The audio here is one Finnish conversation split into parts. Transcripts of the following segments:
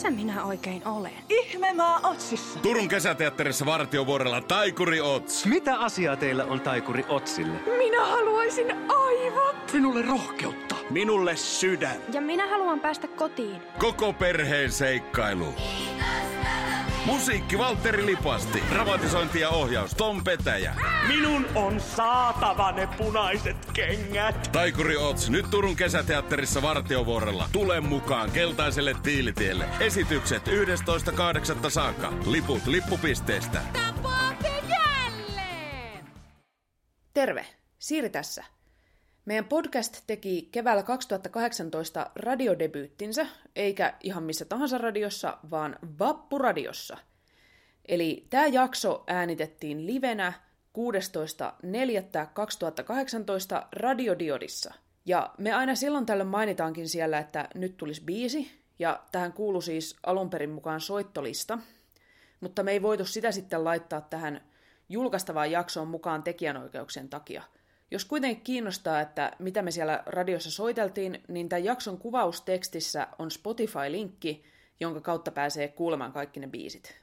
Missä minä oikein olen? Ihmemaa Otsissa. Turun kesäteatterissa Vartiovuorella Taikuri Ots. Mitä asiaa teillä on Taikuri Otsille? Minä haluaisin aivot. Minulle rohkeutta. Minulle sydän. Ja minä haluan päästä kotiin. Koko perheen seikkailu. Musiikki Valtteri Lipasti. Dramatisointi ja ohjaus Tom Petäjä. Minun on saatava ne punaiset kengät. Taikuri Ots nyt Turun kesäteatterissa Vartiovuorella. Tule mukaan keltaiselle tiilitielle. Esitykset 11.8. saakka. Liput lippupisteestä. Tapaatte jälleen! Terve, Siiri tässä. Meidän podcast teki keväällä 2018 radiodebyyttinsä, eikä ihan missä tahansa radiossa, vaan Vappuradiossa. Eli tämä jakso äänitettiin livenä 16.4.2018 Radiodiodissa. Ja me aina silloin tällöin mainitaankin siellä, että nyt tulisi biisi, ja tähän kuuluu siis alun perin mukaan soittolista, mutta me ei voitu sitä sitten laittaa tähän julkaistavaan jaksoon mukaan tekijänoikeuksien takia – jos kuitenkin kiinnostaa, että mitä me siellä radiossa soiteltiin, niin tämän jakson kuvaustekstissä on Spotify-linkki, jonka kautta pääsee kuulemaan kaikki ne biisit.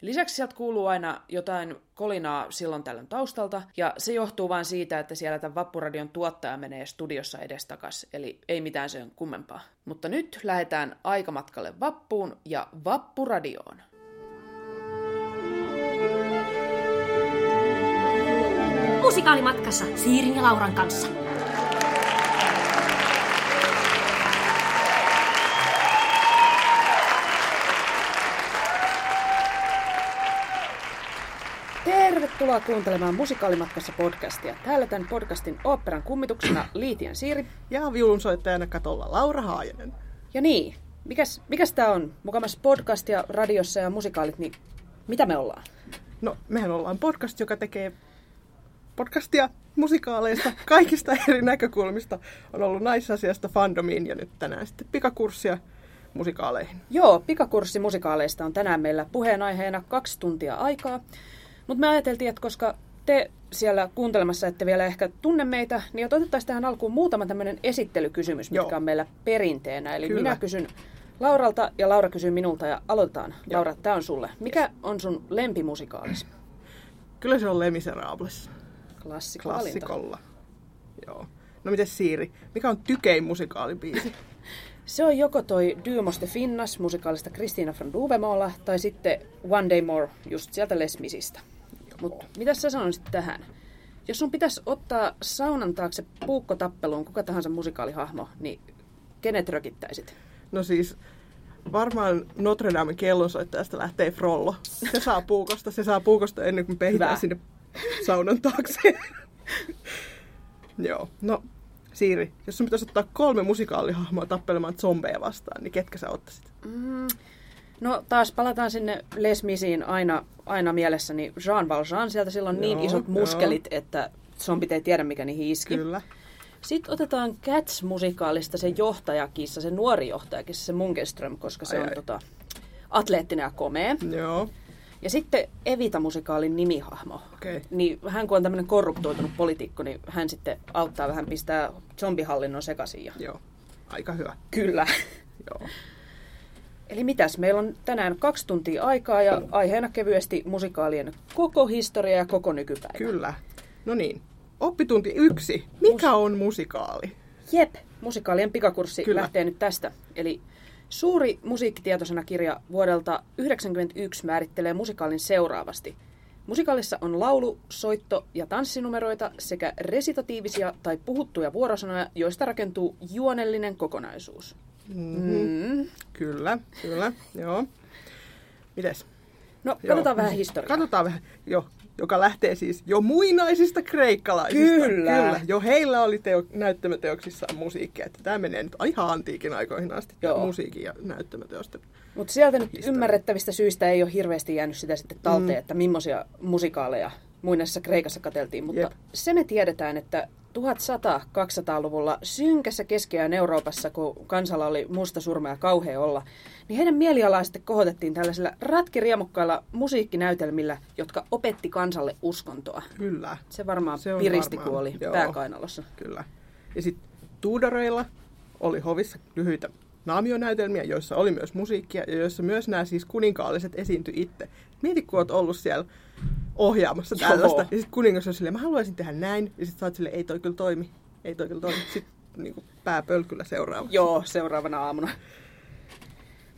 Lisäksi sieltä kuuluu aina jotain kolinaa silloin tällöin taustalta, ja se johtuu vain siitä, että siellä tämän Vappuradion tuottaja menee studiossa edestakas, eli ei mitään sen kummempaa. Mutta nyt lähdetään aikamatkalle Vappuun ja Vappuradioon. Musikaalimatkassa Siirin ja Lauran kanssa. Tervetuloa kuuntelemaan Musikaalimatkassa podcastia. Täällä tämän podcastin oopperan kummituksena Liitian Siiri. Ja viulunsoittajana katolla Laura Haajanen. Ja niin, mikäs, mikäs tää on? Mukamassa podcastia radiossa ja musikaalit, niin mitä me ollaan? No, mehän ollaan podcast, joka tekee podcastia musikaaleista kaikista eri näkökulmista. On ollut naisasiasta fandomiin ja nyt tänään sitten pikakurssia musikaaleihin. Joo, pikakurssi musikaaleista on tänään meillä puheenaiheena kaksi tuntia aikaa. Mutta me ajateltiin, että koska te siellä kuuntelemassa ette vielä ehkä tunne meitä, niin otettaisiin tähän alkuun muutama tämmöinen esittelykysymys, mitkä Joo. on meillä perinteenä. Eli Kyllä. minä kysyn Lauralta ja Laura kysyy minulta ja aloitetaan. Joo. Laura, tämä on sulle. Mikä on sun lempimusikaalis? Kyllä se on Les Miserables. Klassikko. Klassikolla. Joo. No miten Siiri? Mikä on tykein musikaalibiisi? Se on joko toi Dymoste Finnas musikaalista Kristiina von Duvemola tai sitten One Day More just sieltä Lesmisistä. Mutta mitä sä sanoisit tähän? Jos sun pitäisi ottaa saunan taakse puukkotappeluun kuka tahansa musikaalihahmo, niin kenet rökittäisit? No siis varmaan Notre Damen kellonsoittajasta lähtee Frollo. Se saa puukosta, se saa puukosta ennen kuin pehitään Hyvä. sinne saunan taakse. Joo. No Siiri, jos sun pitäisi ottaa kolme musikaalihahmoa tappelemaan zombeja vastaan, niin ketkä sä ottaisit? Mm. No taas palataan sinne Les Misiin aina, aina mielessäni Jean Valjean. Sieltä silloin niin Joo, isot muskelit, että zombit ei tiedä mikä niihin iski. Kyllä. Sitten otetaan Cats-musikaalista se johtajakissa, se nuori johtajakissa, se Munkenström, koska se Ai on ai. tota, atleettinen ja komea. Joo. Ja sitten Evita-musikaalin nimihahmo. Okei. Niin hän kun on tämmöinen korruptoitunut poliitikko, niin hän sitten auttaa vähän pistää zombihallinnon sekaisin. Ja... Joo. Aika hyvä. Kyllä. Joo. Eli mitäs, meillä on tänään kaksi tuntia aikaa ja aiheena kevyesti musikaalien koko historia ja koko nykypäivä. Kyllä. No niin. Oppitunti yksi. Mikä on musikaali? Jep, musikaalien pikakurssi Kyllä. lähtee nyt tästä. Eli suuri musiikkitietoisena kirja vuodelta 1991 määrittelee musikaalin seuraavasti. Musikaalissa on laulu, soitto ja tanssinumeroita sekä resitatiivisia tai puhuttuja vuorosanoja, joista rakentuu juonellinen kokonaisuus. Mm. Kyllä, kyllä. Joo. Mites? No, Joo. katsotaan vähän historiaa. Katsotaan vähän, jo, joka lähtee siis jo muinaisista kreikkalaisista. Kyllä. Kyllä. Jo heillä oli teo, näyttämöteoksissaan musiikkia. Että tämä menee nyt ihan antiikin aikoihin asti, Joo. Musiikin ja näyttämöteosten. Mutta sieltä nyt ymmärrettävistä syistä ei ole hirveästi jäänyt sitä sitten talteen, mm. että millaisia musikaaleja muinaisessa Kreikassa katseltiin. Mutta Jep. se me tiedetään, että 1100-200-luvulla synkässä keskiään Euroopassa, kun kansalla oli musta surma ja kauhea olla, niin heidän mielialaa sitten kohotettiin tällaisilla ratkiriemukkailla musiikkinäytelmillä, jotka opetti kansalle uskontoa. Kyllä. Se varmaan Se piristi, varmaan, kun oli joo. pääkainalossa. Kyllä. Ja sitten Tudoreilla oli hovissa lyhyitä naamionäytelmiä, joissa oli myös musiikkia ja joissa myös nämä siis kuninkaalliset esiintyi itse. Mieti, kun oot ollut siellä ohjaamassa Joo. tällaista. Ja sitten kuningas on silleen, mä haluaisin tehdä näin. Ja sitten sä oot silleen, ei toi kyllä toimi. Ei toi kyllä toimi. Sitten niin kuin pää pölkyllä seuraava. Joo, seuraavana aamuna.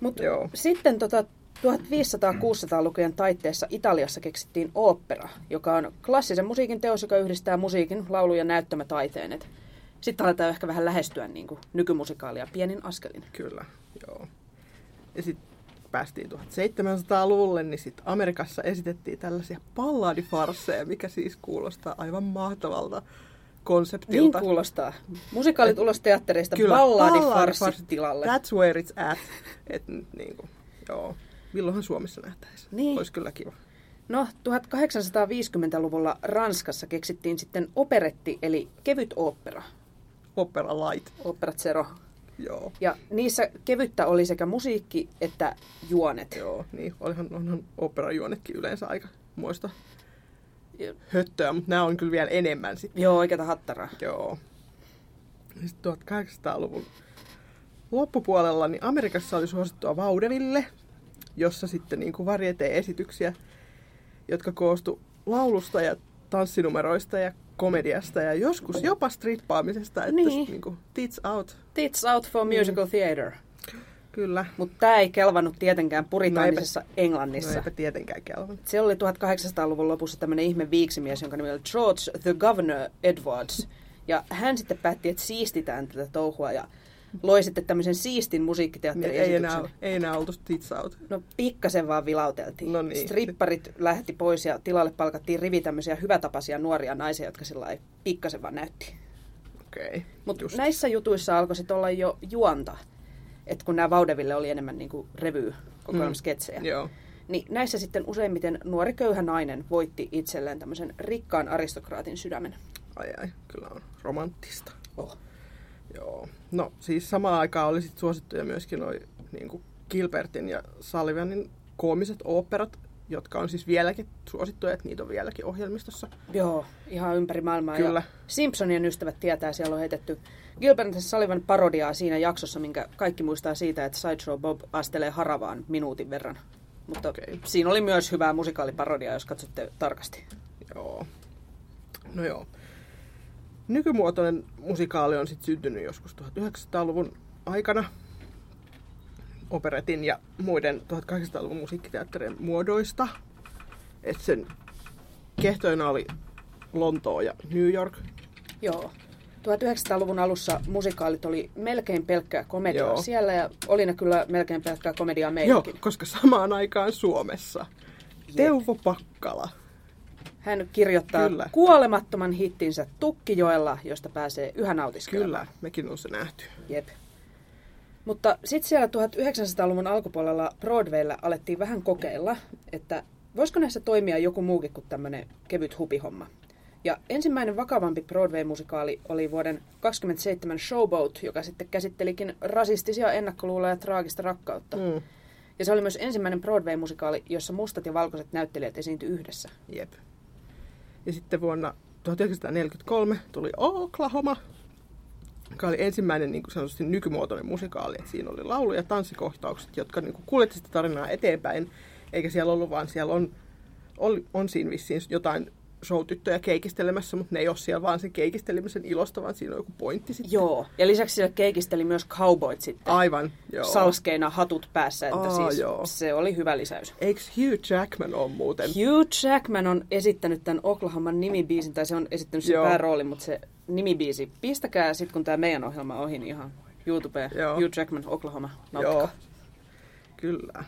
Mutta Joo. sitten tota 1500-600-lukujen taitteessa Italiassa keksittiin opera, joka on klassisen musiikin teos, joka yhdistää musiikin, laulu- ja näyttämötaiteen. Et Sitten aletaan ehkä vähän lähestyä niin kuin nykymusikaalia pienin askelin. Kyllä, joo. Ja sitten päästiin 1700-luvulle, niin sitten Amerikassa esitettiin tällaisia palladifarsseja, mikä siis kuulostaa aivan mahtavalta Niin konseptilta. kuulostaa. Musikaalit ulos teattereista Kyllä, balladifarssit tilalle. That's where it's at. Et, niin kuin, joo. Milloinhan Suomessa nähtäisiin? Niin. Olisi kyllä kiva. No, 1850-luvulla Ranskassa keksittiin sitten operetti, eli kevyt opera. Opera light. Opera zero. Joo. Ja niissä kevyttä oli sekä musiikki että juonet. Joo, niin. Olihan, onhan operajuonetkin yleensä aika muista höttöä, mutta nämä on kyllä vielä enemmän sitten. Joo, oikeata hattaraa. Joo. Sitten 1800-luvun loppupuolella niin Amerikassa oli suosittua vaudeville, jossa sitten niin kuin esityksiä, jotka koostu laulusta ja tanssinumeroista ja komediasta ja joskus jopa strippaamisesta, että Niin. niin. niin kuin, tits out. Tits out for musical theater. Kyllä. Mutta tämä ei kelvannut tietenkään puritaanisessa No Englannissa. eipä tietenkään kelvannut. Se oli 1800-luvun lopussa tämmöinen ihme viiksimies, jonka nimi oli George the Governor Edwards. Ja hän sitten päätti, että siistitään tätä touhua ja loi sitten tämmöisen siistin Niin ei, enää, ei enää oltu tits out. No pikkasen vaan vilauteltiin. No niin. Stripparit lähti pois ja tilalle palkattiin rivi tämmöisiä hyvätapaisia nuoria naisia, jotka sillä pikkasen vaan näytti. Okei. Okay. Mutta näissä jutuissa alkoi sitten olla jo juonta. että kun nämä Vaudeville oli enemmän niin kuin revy sketsejä. Mm. Joo. Niin näissä sitten useimmiten nuori köyhä nainen voitti itselleen tämmöisen rikkaan aristokraatin sydämen. Ai ai, kyllä on romanttista. Oh. Joo. No siis samaan aikaan oli sit suosittuja myöskin noi niin Gilbertin ja Sullivanin koomiset oopperat, jotka on siis vieläkin suosittuja, että niitä on vieläkin ohjelmistossa. Joo, ihan ympäri maailmaa. Kyllä. Ja Simpsonien ystävät tietää, siellä on heitetty Gilbert ja Sullivan parodiaa siinä jaksossa, minkä kaikki muistaa siitä, että Sideshow Bob astelee haravaan minuutin verran. Mutta okay. siinä oli myös hyvää musikaaliparodiaa, jos katsotte tarkasti. Joo. No joo. Nykymuotoinen musikaali on sitten syntynyt joskus 1900-luvun aikana operetin ja muiden 1800-luvun musiikkiteatterien muodoista. Et sen kehtoina oli Lontoo ja New York. Joo. 1900-luvun alussa musikaalit oli melkein pelkkää komediaa Joo. siellä ja oli ne kyllä melkein pelkkää komediaa Joo, meilläkin. koska samaan aikaan Suomessa Teuvo Pakkala. Hän kirjoittaa Kyllä. kuolemattoman hittinsä Tukkijoella, josta pääsee yhä nautiskelemaan. Kyllä, mekin on se nähty. Jep. Mutta sitten siellä 1900-luvun alkupuolella Broadwaylla alettiin vähän kokeilla, että voisiko näissä toimia joku muukin kuin tämmöinen kevyt hupihomma. Ja ensimmäinen vakavampi Broadway-musikaali oli vuoden 27 Showboat, joka sitten käsittelikin rasistisia ennakkoluuloja ja traagista rakkautta. Mm. Ja se oli myös ensimmäinen Broadway-musikaali, jossa mustat ja valkoiset näyttelijät esiintyi yhdessä. Jep. Ja sitten vuonna 1943 tuli Oklahoma, joka oli ensimmäinen niin kuin sanotusti nykymuotoinen musikaali. Et siinä oli laulu- ja tanssikohtaukset, jotka niin kuin kuljetti sitä tarinaa eteenpäin. Eikä siellä ollut vaan, siellä on, oli, on siinä vissiin jotain showtyttöjä keikistelemässä, mutta ne ei ole siellä vaan sen keikistelemisen ilosta, vaan siinä on joku pointti sitten. Joo, ja lisäksi siellä keikisteli myös cowboyt sitten. Aivan, joo. salskeina hatut päässä, että Aa, siis joo. se oli hyvä lisäys. Eikö Hugh Jackman ole muuten? Hugh Jackman on esittänyt tämän Oklahoman nimibiisin, tai se on esittänyt sen Joo. pääroolin, mutta se nimibiisi, pistäkää sitten kun tämä meidän ohjelma on ohi, niin ihan YouTubeen, Joo. Hugh Jackman, Oklahoma, nauttikaa. Joo, kyllä.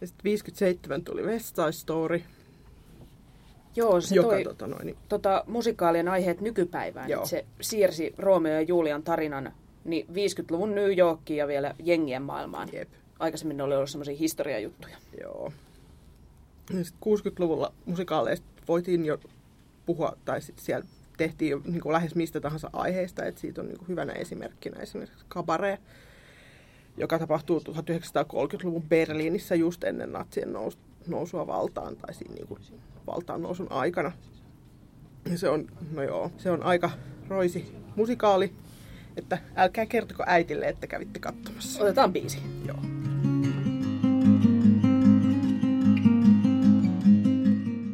Ja sitten 57 tuli West Side Story, Joo, se joka toi tota noin, niin, tota, musikaalien aiheet nykypäivään. Joo. Se siirsi Romeo ja Julian tarinan niin 50-luvun New Yorkiin ja vielä jengien maailmaan. jep, Aikaisemmin ne oli ollut semmoisia historiajuttuja. joo. Ja sit 60-luvulla musikaaleista voitiin jo puhua, tai sitten siellä tehtiin jo niin kuin lähes mistä tahansa aiheista, että siitä on niin kuin hyvänä esimerkkinä esimerkiksi Cabaret, joka tapahtuu 1930-luvun Berliinissä just ennen natsien nous, nousua valtaan, tai siinä niin kuin valtaan nousun aikana. Se on, no joo, se on aika roisi musikaali. että älkää kertoko äitille, että kävitte katsomassa. Otetaan biisi. Joo.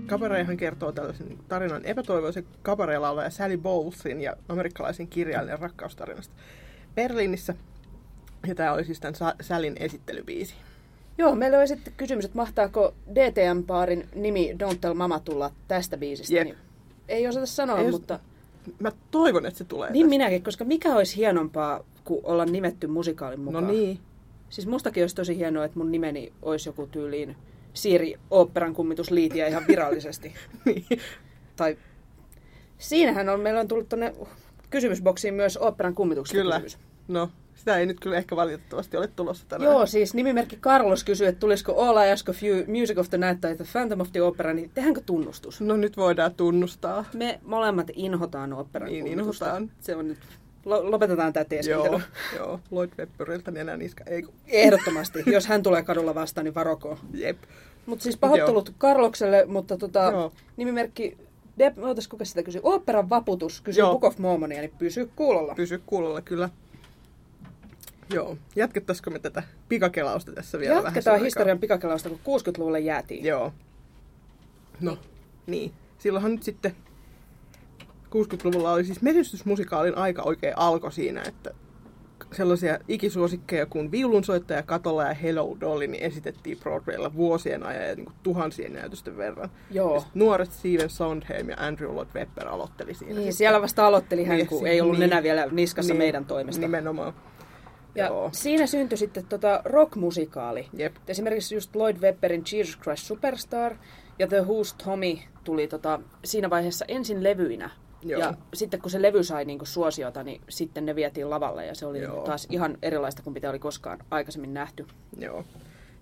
Kabarehan kertoo tällaisen tarinan epätoivoisen kabareelaulaja Sally Bowlesin ja amerikkalaisen kirjailijan rakkaustarinasta Berliinissä. Ja tämä oli siis tämän Sa- Sallyn esittelybiisi. Joo, meillä on sitten kysymys, että mahtaako DTM-paarin nimi Don't Tell Mama tulla tästä biisistä. Jep. Niin ei osata sanoa, Ei mutta Mä toivon, että se tulee niin tästä. minäkin, koska mikä olisi hienompaa kuin olla nimetty musikaalin No mukaan. niin. Siis mustakin olisi tosi hienoa, että mun nimeni olisi joku tyyliin Siiri Oopperan kummitusliitiä ihan virallisesti. niin. tai siinähän on, meillä on tullut tuonne kysymysboksiin myös oopperan kummituksesta Kyllä. kysymys. No, sitä ei nyt kyllä ehkä valitettavasti ole tulossa tänään. Joo, siis nimimerkki Carlos kysyy, että tulisiko All I Ask of You, Music of the Night tai The Phantom of the Opera, niin tehdäänkö tunnustus? No nyt voidaan tunnustaa. Me molemmat inhotaan oopperan Niin, kummitusta. inhotaan. Se on nyt, lo- lopetetaan tämä teeskentely. Joo, joo. Lloyd Webberiltä nenä niska. Ei. Ehdottomasti. Jos hän tulee kadulla vastaan, niin varokoon. Jep. Mutta siis pahoittelut Karlokselle, mutta tota, Joo. nimimerkki, Deb, ootas kuka sitä kysyy? Oopperan vaputus kysyy Joo. Book of Mormonia, niin pysy kuulolla. Pysy kuulolla kyllä. Joo. Jatkettaisiko me tätä pikakelausta tässä vielä vähän Jatketaan aikaa? historian pikakelausta, kun 60-luvulle jäätiin. Joo. No, niin. Silloinhan nyt sitten 60-luvulla oli siis menestysmusikaalin aika oikein alkoi siinä, että sellaisia ikisuosikkeja kuin Viulunsoittaja Katola ja Hello Dolly niin esitettiin Broadwaylla vuosien ajan ja niin kuin tuhansien näytösten verran. Joo. Nuoret Steven Sondheim ja Andrew Lloyd Webber aloitteli siinä. Niin, sitten. siellä vasta aloitteli hän, Niin, kun ei ollut niin. nenä vielä niskassa Niin, meidän toimesta. Nimenomaan. Ja Joo. siinä syntyi sitten tota rockmusikaali. Jep. Esimerkiksi just Lloyd Webberin Jesus Christ Superstar ja The Who's Tommy tuli tota, siinä vaiheessa ensin levyinä. Joo. Ja sitten kun se levy sai niinku suosiota, niin sitten ne vietiin lavalle ja se oli niinku Joo. taas ihan erilaista kuin mitä oli koskaan aikaisemmin nähty. Joo.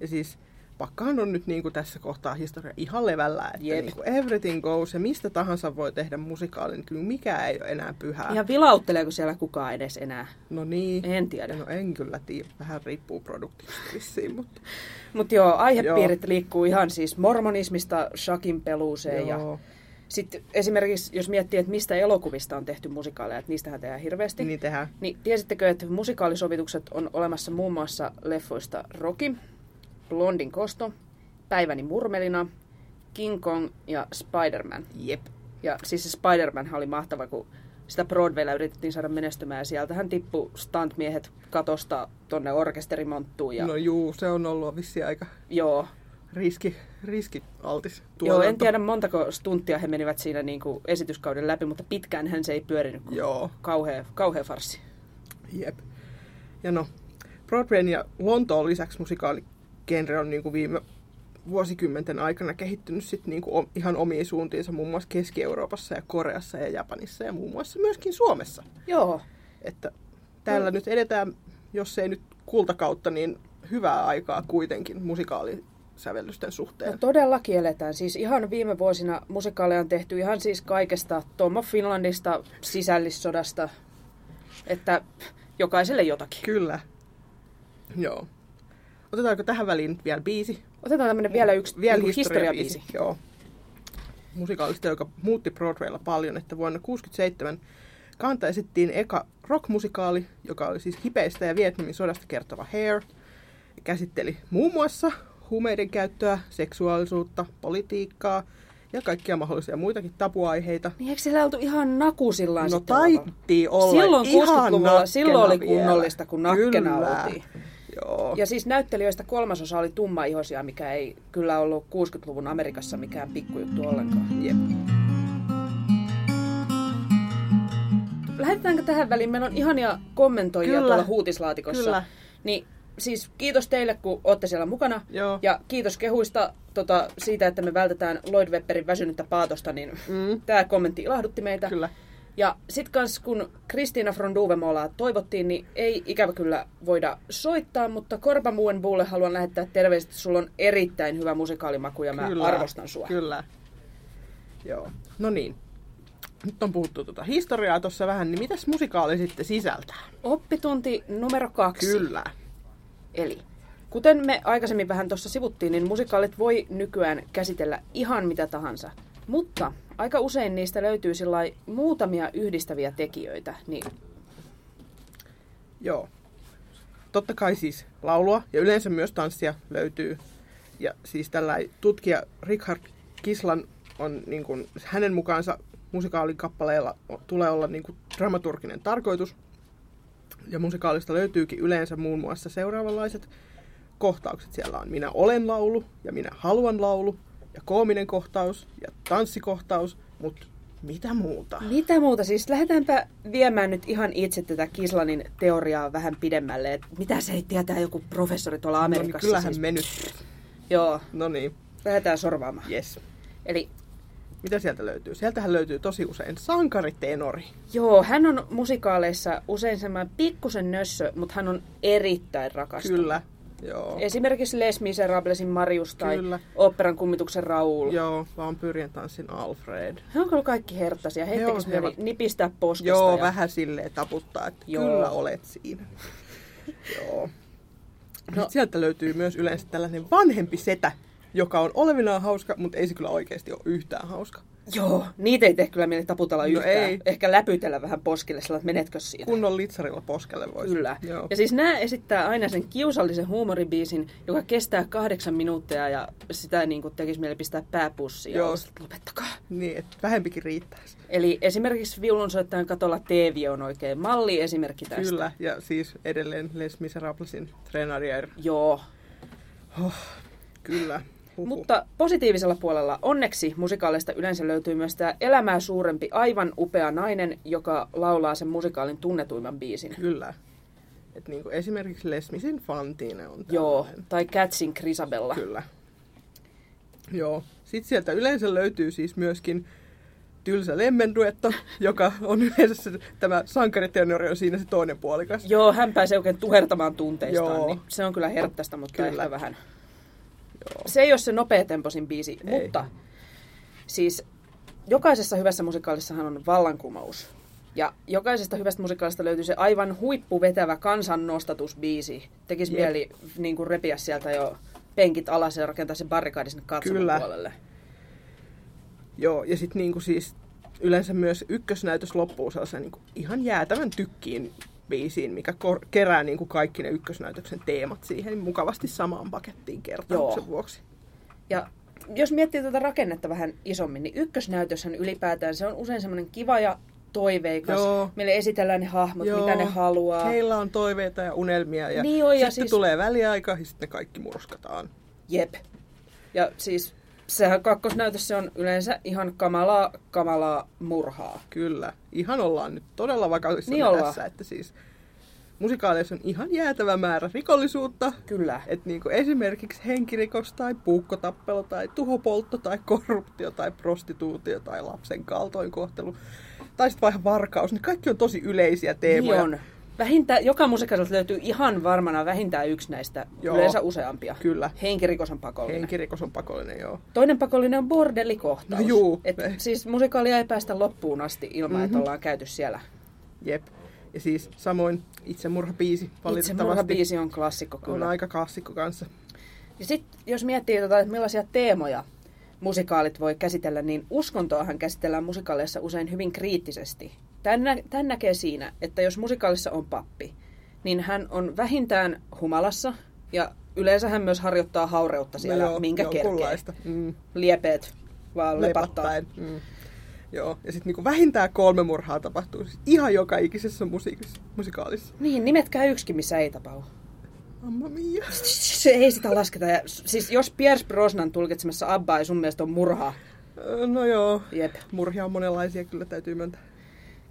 Ja siis pakkahan on nyt niin kuin tässä kohtaa historia ihan levällä, että Jep. niin kuin everything goes ja mistä tahansa voi tehdä musikaalin, niin kyllä mikään ei ole enää pyhää. Ihan vilautteleeko siellä kukaan edes enää? No niin. En tiedä. No en kyllä tiedä, vähän riippuu produktista vissiin, mutta Mutta joo, aihepiirit liikkuu ihan siis mormonismista shakin peluuseen ja joo, sitten esimerkiksi, jos miettii, että mistä elokuvista on tehty musikaaleja, että niistähän tehdään hirveästi. niin tehdään. Niin tiesittekö, että musikaalisovitukset on olemassa muun muassa leffoista Rocky, Blondin kosto, Päiväni murmelina, King Kong ja Spider-Man. Jep. Ja siis se Spider-Man oli mahtava, kun sitä Broadwaylla yritettiin saada menestymään ja sieltähän tippui stuntmiehet katosta tonne orkesterimonttuun. Ja No juu, se on ollut vissiin aika joo, riski, riskialtis joo, en tuotanto. tiedä montako stunttia he menivät siinä niin kuin esityskauden läpi, mutta pitkään hän se ei pyörinyt. Joo, Kauhea, kauhea farssi. jep. Ja no, Broadwayn ja Lontoon lisäksi musikaaligenre on niin kuin viime vuosikymmenten aikana kehittynyt sit niin kuin ihan omiin suuntiinsa muun muassa Keski-Euroopassa ja Koreassa ja Japanissa ja muun muassa myöskin Suomessa. Joo, Että täällä nyt edetään, jos ei nyt kultakautta, niin hyvää aikaa kuitenkin musikaalisävellysten suhteen. No todellakin eletään. Siis ihan viime vuosina musikaaleja on tehty ihan siis kaikesta Tom of Finlandista, sisällissodasta, että jokaiselle jotakin. Kyllä. Joo. Otetaanko tähän väliin vielä biisi? Otetaan tämmönen vielä yksi Vielä niinku historiabiisi. historiabiisi. Joo. Musikaalista, joka muutti Broadwaylla paljon, että vuonna 1967 Kanta esittiin eka rockmusikaali, joka oli siis hipeistä ja Vietnamin sodasta kertova Hair. Käsitteli muun muassa huumeiden käyttöä, seksuaalisuutta, politiikkaa ja kaikkia mahdollisia muitakin tabuaiheita. Niin eikö siellä oltu ihan nakusillaan No taittiin olla Silloin ihan 60-luvulla, nakkena silloin oli kunnollista, kun nakkena Kyllä. oltiin. Joo. Ja siis näyttelijöistä kolmasosa oli tummaihoisia, mikä ei kyllä ollut 60-luvun Amerikassa mikään pikkujuttu ollenkaan. Jep. Lähetetäänkö tähän väliin? Meillä on ihania kommentoijia Kyllä. tuolla huutislaatikossa. Kyllä. Niin siis kiitos teille, kun olette siellä mukana. Joo. Ja kiitos kehuista tota, siitä, että me vältetään Lloyd Webberin väsynyttä paatosta, niin mm. tämä kommentti ilahdutti meitä. Kyllä. Ja sitten kans kun Kristiina von Duvemoolaa toivottiin, niin ei ikävä kyllä voida soittaa, mutta Korpa Muen Buulle haluan lähettää terveiset, sulla on erittäin hyvä musikaalimaku ja mä Kyllä, arvostan sua. Kyllä. Joo. No niin. Nyt on puhuttu tuota historiaa tuossa vähän, niin mitäs musikaali sitten sisältää? Oppitunti numero kaksi. Kyllä. Eli kuten me aikaisemmin vähän tuossa sivuttiin, niin musikaalit voi nykyään käsitellä ihan mitä tahansa. Mutta aika usein niistä löytyy muutamia yhdistäviä tekijöitä. Niin Joo. Totta kai siis laulua ja yleensä myös tanssia löytyy. Ja siis tällä tutkija Richard Kislan on niin kuin, hänen mukaansa musikaalikappaleella tulee olla niin kuin dramaturginen tarkoitus. Ja musikaalista löytyykin yleensä muun muassa seuraavanlaiset kohtaukset. Siellä on Minä olen laulu ja Minä haluan laulu ja koominen kohtaus ja tanssikohtaus, mutta mitä muuta? Mitä muuta? Siis lähdetäänpä viemään nyt ihan itse tätä Kislanin teoriaa vähän pidemmälle. Et mitä se ei tietää joku professori tuolla No niin, Amerikassa? kyllähän siis. me nyt. Joo, No niin, lähdetään sorvaamaan. yes. Eli Mitä sieltä löytyy? Sieltähän löytyy tosi usein sankaritenori. joo, hän on musikaaleissa usein semmoinen pikkusen nössö, mutta hän on erittäin rakastunut. Kyllä. Joo. Esimerkiksi Les Miserablesin Marius tai Kyllä. oopperan kummituksen Raul. Joo, vaan pyrjän tanssin Alfred. He on kyllä kaikki herttaisia. He He ovat- nipistää poskesta. Joo, ja... vähän silleen taputtaa, että. Joo. kyllä olet siinä. Joo. No. Sieltä löytyy myös yleensä tällainen vanhempi setä, joka on olevinaan hauska, mutta ei se kyllä oikeasti ole yhtään hauska. Joo, niitä ei tee kyllä mieli taputella No yhtään. ei. Ehkä läpytellä vähän poskille, sillä että menetkö siitä. Kunnon litsarilla poskelle voisi. Kyllä. Joo. Ja siis nämä esittää aina sen kiusallisen huumoribiisin, joka kestää kahdeksan minuuttia ja sitä niin kuin tekisi mieli pistää pääpussiin. Joo. Että lopettakaa. Niin, että vähempikin riittäisi. Eli esimerkiksi viulunsoittajan katolla TV on oikein malli esimerkki tästä. Kyllä, ja siis edelleen Les Miserablesin Trenarier. Joo. Kyllä. Mutta positiivisella puolella onneksi musikaalista yleensä löytyy myös tämä elämää suurempi, aivan upea nainen, joka laulaa sen musikaalin tunnetuimman biisin. Kyllä. Et niin kuin esimerkiksi Les Misin Fantine on Joo, tällainen. tai Catsin Grisabella. Kyllä. Joo. Sitten sieltä yleensä löytyy siis myöskin tylsä lemmenduetto, joka on yleensä se, tämä sankaritenori on siinä se toinen puolikas. Joo, hän pääsee oikein tuhertamaan tunteistaan, Joo. niin se on kyllä herttästä, mutta kyllä. ehkä vähän. Joo. Se ei ole se nopeatempoisin biisi, Ei. mutta siis jokaisessa hyvässä musikaalissahan on vallankumous. Ja jokaisesta hyvästä musikaalista löytyy se aivan huippuvetävä kansannostatusbiisi. Tekisi Jep. mieli niin kuin repiä sieltä jo penkit alas ja rakentaa se barrikaadi sinne katsomon Kyllä. puolelle. Joo, ja sitten niinku siis yleensä myös ykkösnäytös loppuu sellaisen niinku ihan jäätävän tykkiin biisiin, mikä kor- kerää niinku kaikki ne ykkösnäytöksen teemat siihen mukavasti samaan pakettiin kertauksen Joo. vuoksi. Ja jos miettii tätä rakennetta vähän isommin, niin ykkösnäytöshän ylipäätään se on usein semmoinen kiva ja toiveikas. Joo. Meille esitellään ne hahmot, mitä ne haluaa. Heillä on toiveita ja unelmia ja, Niin on, ja sitten siis- tulee väliaika ja sitten ne kaikki murskataan. Jep. Ja siis sehän kakkosnäytös se on yleensä ihan kamalaa, kamalaa murhaa. Kyllä. Ihan ollaan nyt todella vakavissa Niin ollaan. tässä, että siis musikaaleissa on ihan jäätävä määrä rikollisuutta. Kyllä. Et niinku esimerkiksi henkirikos tai puukkotappelu tai tuhopoltto tai korruptio tai prostituutio tai lapsen kaltoinkohtelu tai sitten vähän varkaus, niin kaikki on tosi yleisiä teemoja. Niin on. Vähintään, joka musikaalista löytyy ihan varmana vähintään yksi näistä, Joo. Yleensä useampia. Kyllä. Henkirikos on pakollinen. Henkirikos on pakollinen, joo. Toinen pakollinen on bordellikohtaus. No juu. Et, Eh. siis musikaalia ei päästä loppuun asti ilman, mm-hmm. että Mhm. ollaan käyty siellä. Jep. Ja siis samoin itsemurhabiisi valitettavasti Itsemurhabiisi on klassikko on kyllä. aika klassikko kanssa. Ja sitten jos miettii, tota, että millaisia teemoja musikaalit voi käsitellä, niin uskontoahan käsitellään musikaaleissa usein hyvin kriittisesti. Tämän, nä- tämän näkee siinä, että jos musikaalissa on pappi, niin hän on vähintään humalassa ja yleensä hän myös harjoittaa haureutta siellä, no joo, minkä kerkee. jonkunlaista. Mm, Liepeet vaan lepattaa. Mm. Joo, ja sitten niinku vähintään kolme murhaa tapahtuu siis ihan joka ikisessä musiikissa, musikaalissa. Niin, nimetkää yksikin, missä ei tapahdu. Mamma mia. Se ei sitä lasketa. Ja, siis jos Pierce Brosnan tulkitsemassa Abba ei sun mielestä on murhaa, No joo, jep. murhia on monenlaisia, kyllä täytyy myöntää.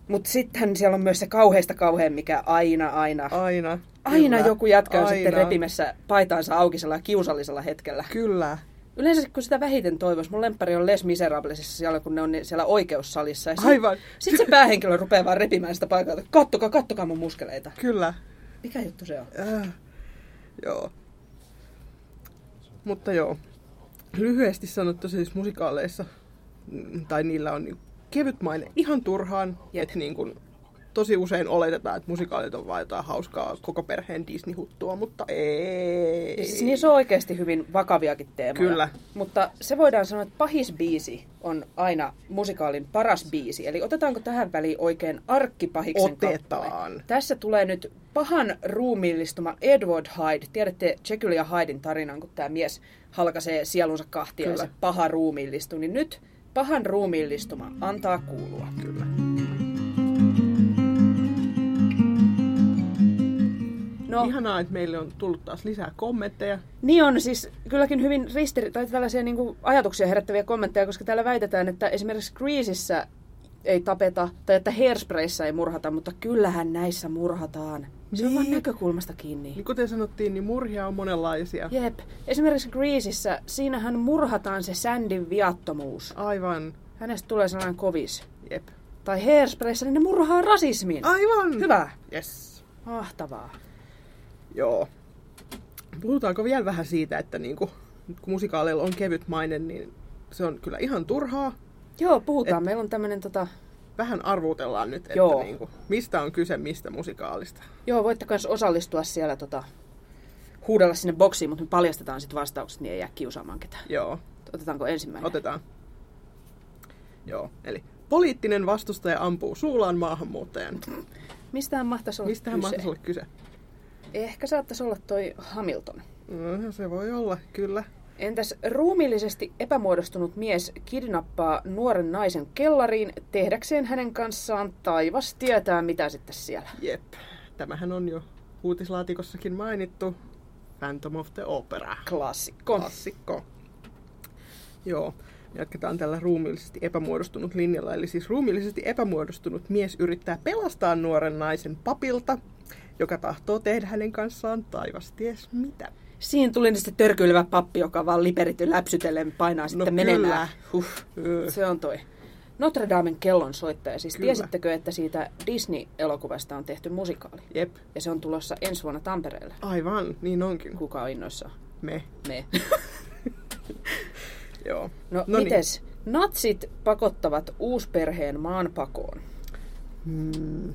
Mutta sittenhän siellä on myös se kauheista kauhean, mikä aina, aina, Aina. aina kyllä, joku jätkä on aina. sitten repimässä paitaansa aukisella kiusallisella hetkellä. Kyllä. Yleensä kun sitä vähiten toivoisi, mun lemppari on Les Miserablesissa siellä, kun ne on siellä oikeussalissa. Ja sit, Aivan. Sitten se päähenkilö rupeaa vaan repimään sitä paikalta. Kattokaa, kattokaa mun muskeleita. Kyllä. Mikä juttu se on? Äh, joo. Mutta joo. Lyhyesti sanottu siis musikaaleissa, tai niillä on kevyt maine ihan turhaan, Jep. että niin kuin, tosi usein oletetaan, että musikaalit on vain jotain hauskaa koko perheen Disney-huttua, mutta ei. Siis niissä on oikeasti hyvin vakaviakin teemoja. Kyllä. Mutta se voidaan sanoa, että pahis biisi on aina musikaalin paras biisi. Eli otetaanko tähän väliin oikein arkkipahiksen Otetaan. kappale? Tässä tulee nyt pahan ruumiillistuma Edward Hyde. Tiedätte Jekyll ja Hyden tarinan, kun tämä mies halkaisee sielunsa kahtia Kyllä. ja se paha ruumiillistuu. Niin nyt pahan ruumiillistuma antaa kuulua. Kyllä. No, Ihanaa, että meille on tullut taas lisää kommentteja. Niin on siis kylläkin hyvin ristiri- tai tällaisia niin kuin ajatuksia herättäviä kommentteja, koska täällä väitetään, että esimerkiksi Greasessä ei tapeta, tai että Hairsprayssa ei murhata, mutta kyllähän näissä murhataan. Se on Niin. vaan näkökulmasta kiinni. Niin kuten sanottiin, niin murhia on monenlaisia. Jep. Esimerkiksi Greasessä, siinähän murhataan se Sandin viattomuus. Aivan. Hänestä tulee sellainen kovis. Jep. Tai Hairsprayssa, niin ne murhaa rasismin. Aivan. Hyvä. Yes. Mahtavaa. Joo. Puhutaanko vielä vähän siitä, että niinku, kun musikaaleilla on kevyt maine, niin se on kyllä ihan turhaa. Joo, puhutaan. Meillä on tämmöinen tota... Vähän arvuutellaan nyt, että Joo. niinku, mistä on kyse mistä musikaalista. Joo, voitte myös osallistua siellä tota, huudella sinne boksiin, mutta me paljastetaan sitten vastaukset, niin ei jää kiusaamaan ketään. Joo, Otetaanko ensimmäinen? otetaan. Joo, eli poliittinen vastustaja ampuu suulaan maahanmuuttajan. Mistähän mahtaisi olla Mistähän kyse? mahtaisi olla kyse? Ehkä saattaisi olla toi Hamilton. No, se voi olla, kyllä. Entäs ruumiillisesti epämuodostunut mies kidnappaa nuoren naisen kellariin tehdäkseen hänen kanssaan taivas tietää mitä sitten siellä. Jep. Tämähän on jo uutislaatikossakin mainittu. Phantom of the Opera. Klassikko. Klassikko. Joo. Jatketaan tällä ruumiillisesti epämuodostunut linjalla. Eli siis ruumiillisesti epämuodostunut mies yrittää pelastaa nuoren naisen papilta, joka tahtoo tehdä hänen kanssaan taivas ties mitä. Siinä tuli sitten törkyilevä pappi, joka vaan liperitty läpsytellen painaa sitten menemään. kyllä. Huh. Se on toi. Notre Damen kellon soittaja. Siis Kyllä. tiesittekö, että siitä Disney-elokuvasta on tehty musikaali? Jep. Ja se on tulossa ensi vuonna Tampereelle. Aivan, niin onkin. Kuka on innoissaan? Me. Me. Joo. No, No no mites? Natsit pakottavat uusperheen maanpakoon. Hmm.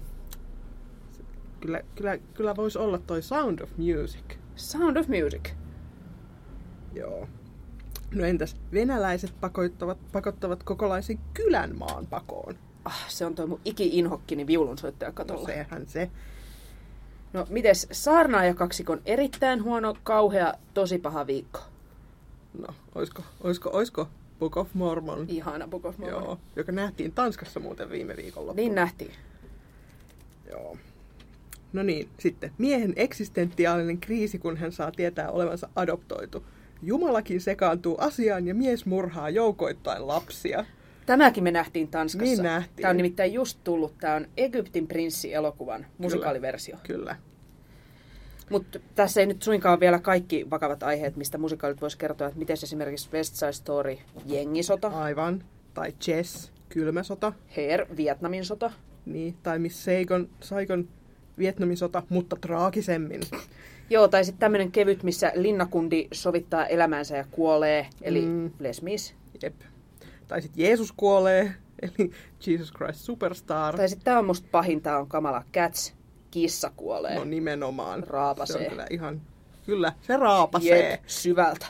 Kyllä, kyllä, kyllä voisi olla toi Sound of Music. Sound of Music. Joo. No entäs venäläiset pakottavat, pakottavat kokolaisen kylän maan pakoon? Ah, se on toi mun iki-inhokkini viulunsoittaja No katolla. sehän se. No mites saarnaaja kaksikon erittäin huono, kauhea, tosi paha viikko. No, oisko, oisko, oisko Book of Mormon? Ihana Book of Mormon. Joo, joka nähtiin Tanskassa muuten viime viikolla. Niin nähtiin. Joo. No niin, sitten miehen eksistentiaalinen kriisi, kun hän saa tietää olevansa adoptoitu. Jumalakin sekaantuu asiaan ja mies murhaa joukoittain lapsia. Tämäkin me nähtiin Tanskassa. Niin nähtiin. Tämä on nimittäin just tullut. Tämä on Egyptin prinssi-elokuvan musikaaliversio. Kyllä. Mutta tässä ei nyt suinkaan vielä kaikki vakavat aiheet, mistä musikaalit voisi kertoa, että miten esimerkiksi West Side Story, jengisota, Aivan. Tai Chess, kylmä sota. Hair, Vietnamin sota. Niin, tai Miss Saigon, Saigon Vietnamin sota, mutta traagisemmin. Joo, tai sitten tämmöinen kevyt, missä linnakundi sovittaa elämänsä ja kuolee, eli Mm. Les Mis. Jep. Tai sitten Jeesus kuolee, eli Jesus Christ Superstar. Tai sitten tämä on musta pahin, tämä on kamala Cats, kissa kuolee. No nimenomaan. Raapasee. Se on kyllä ihan... Kyllä, se raapasee. Jep, syvältä.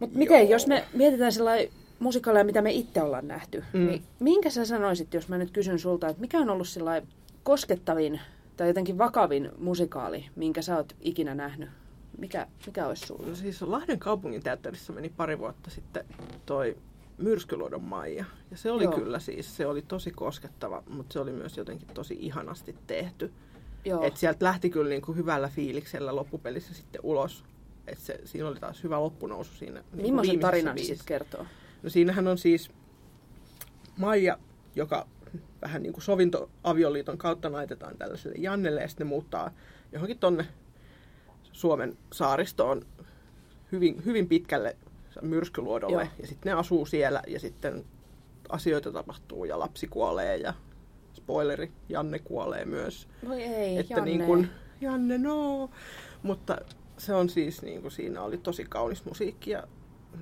Mutta miten, jos me mietitään sellainen musikaaleja, mitä me itse ollaan nähty, mm. niin minkä sä sanoisit, jos mä nyt kysyn sulta, että mikä on ollut sellainen koskettavin tai jotenkin vakavin musikaali, minkä sä oot ikinä nähnyt? Mikä, mikä olisi sulla? No siis Lahden kaupungin teatterissa meni pari vuotta sitten toi Myrskyluodon Maija. Ja se oli Joo. kyllä siis, se oli tosi koskettava, mutta se oli myös jotenkin tosi ihanasti tehty. Joo. Et sieltä lähti kyllä niinku hyvällä fiiliksellä loppupelissä sitten ulos. Et se, siinä oli taas hyvä loppunousu siinä. Niinku Millaisen tarinan sitten kertoo? No siinähän on siis Maija, joka vähän niin kuin sovintoavioliiton kautta naitetaan tällaiselle Jannelle ja sitten ne muuttaa johonkin tonne Suomen saaristoon hyvin, hyvin pitkälle myrskyluodolle. Joo. Ja sitten ne asuu siellä ja sitten asioita tapahtuu ja lapsi kuolee ja spoileri, Janne kuolee myös. Voi ei, että Janne. niin kuin, Janne, no. Mutta se on siis, niin kuin, siinä oli tosi kaunis musiikki ja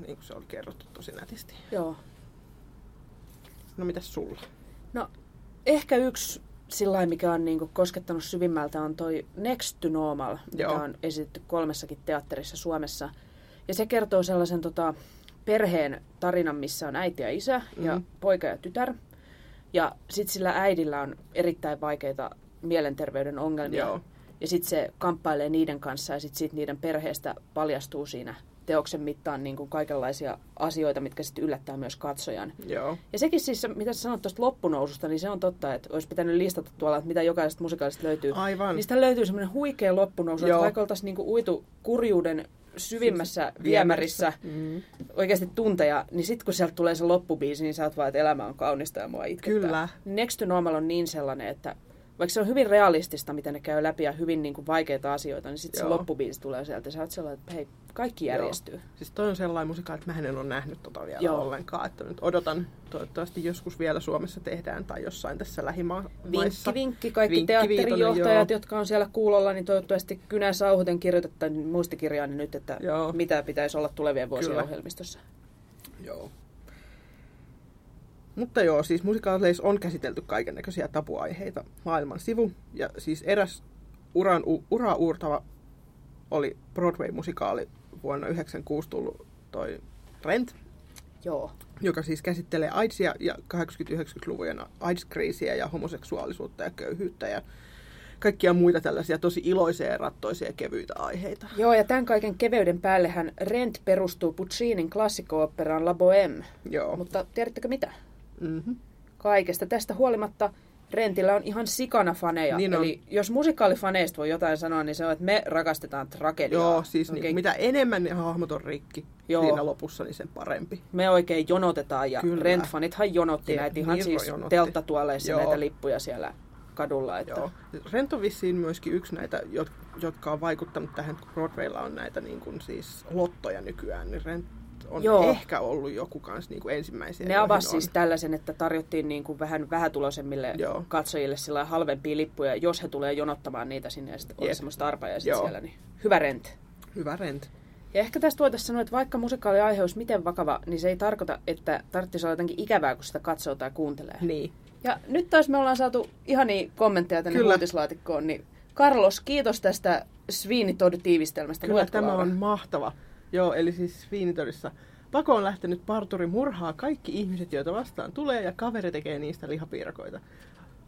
niin kuin se oli kerrottu tosi nätisti. Joo. No mitäs sulla? No, ehkä yksi sillä mikä on niinku koskettanut syvimmältä, on toi Next to Normal, mikä Joo. on esitetty kolmessakin teatterissa Suomessa. Ja se kertoo sellaisen tota, perheen tarinan, missä on äiti ja isä mm. ja poika ja tytär. Ja sitten sillä äidillä on erittäin vaikeita mielenterveyden ongelmia. Joo. Ja sitten se kamppailee niiden kanssa ja sitten siitä niiden perheestä paljastuu siinä teoksen mittaan niin kuin kaikenlaisia asioita, mitkä sitten yllättää myös katsojan. Joo. Ja sekin siis, mitä sä sanot tuosta loppunoususta, niin se on totta, että olisi pitänyt listata tuolla, että mitä jokaisesta musikaalista löytyy. Aivan. Niistä löytyy semmoinen huikea loppunousu, Joo. että vaikka oltaisiin niinku uitu kurjuuden syvimmässä viemärissä mm. oikeasti tunteja, niin sitten kun sieltä tulee se loppubiisi, niin sä oot vaan, että elämä on kaunista ja mua itkettää. Kyllä. Next to Normal on niin sellainen, että vaikka se on hyvin realistista, miten ne käy läpi ja hyvin niin kuin vaikeita asioita, niin sitten se Joo. loppubiisi tulee sieltä ja sä oot sellainen, että hei, kaikki järjestyy. Joo. Siis toi on sellainen musikaali, että mä en ole nähnyt tota vielä Joo. Joo. ollenkaan. Että nyt odotan, toivottavasti joskus vielä Suomessa tehdään tai jossain tässä lähimaissa. Vinkki, vinkki, kaikki Vinkki teatterijohtajat, viitonen, jotka on siellä kuulolla, niin toivottavasti kynä sauhuten kirjoitetta muistikirjaan nyt, että Joo. mitä pitäisi olla tulevien vuosien Kyllä. ohjelmistossa. Joo. Mutta joo, siis musikaaleissa on käsitelty kaiken näköisiä tabuaiheita maailman sivu. Ja siis eräs uran, u, uraa uurtava oli Broadway-musikaali vuonna 1996 tullut toi Rent, Joo. joka siis käsittelee AIDSia ja 80-90-luvujen AIDS-kriisiä ja homoseksuaalisuutta ja köyhyyttä ja kaikkia muita tällaisia tosi iloisia ja rattoisia ja kevyitä aiheita. Joo, ja tämän kaiken keveyden päällehän Rent perustuu Puccinin klassikko-operaan La Bohème. Joo. Mutta tiedättekö mitä? Mm-hmm. Kaikesta tästä huolimatta Rentillä on ihan sikana faneja. Niin on. Eli jos musikaalifaneista voi jotain sanoa, niin se on, että me rakastetaan tragediaa. Joo, siis Oikein niin, mitä enemmän ne hahmot on rikki Joo. siinä lopussa, niin sen parempi. me oikein jonotetaan ja Kyllä. Rent-fanithan jonotti Jep, näitä ihan siis jonotti. telttatuoleissa Joo. näitä lippuja siellä kadulla. Että... Joo. Rent on vissiin myöskin yksi näitä, jot- jotka on vaikuttanut tähän, kun Broadwaylla on näitä niin kuin siis lottoja nykyään, niin Rent on Joo. Ehkä ollut joku kans niin kuin ensimmäisiä. Ne avasi siis tällaisen, että tarjottiin niin kuin vähän vähätuloisemmille Joo. katsojille sillä halvempia lippuja, jos he tulee jonottamaan niitä sinne ja sitten oli semmoista arpajaiset siellä. Niin hyvä rent. Hyvä Rent. Ja ehkä tästä voitaisiin sanoa, että vaikka musikaali aihe olisi miten vakava, niin se ei tarkoita, että tarvitsisi olla jotenkin ikävää, kun sitä katsoo tai kuuntelee. Niin. Ja nyt taas me ollaan saatu ihania kommentteja tänne Kyllä. uutislaatikkoon, niin Carlos, kiitos tästä Sweeney Todd-tiivistelmästä. Kyllä Luetko, tämä Laura? on mahtava. Joo, eli siis Viinitorissa pakoon lähtenyt parturi murhaa kaikki ihmiset, joita vastaan tulee, ja kaveri tekee niistä lihapiirakoita.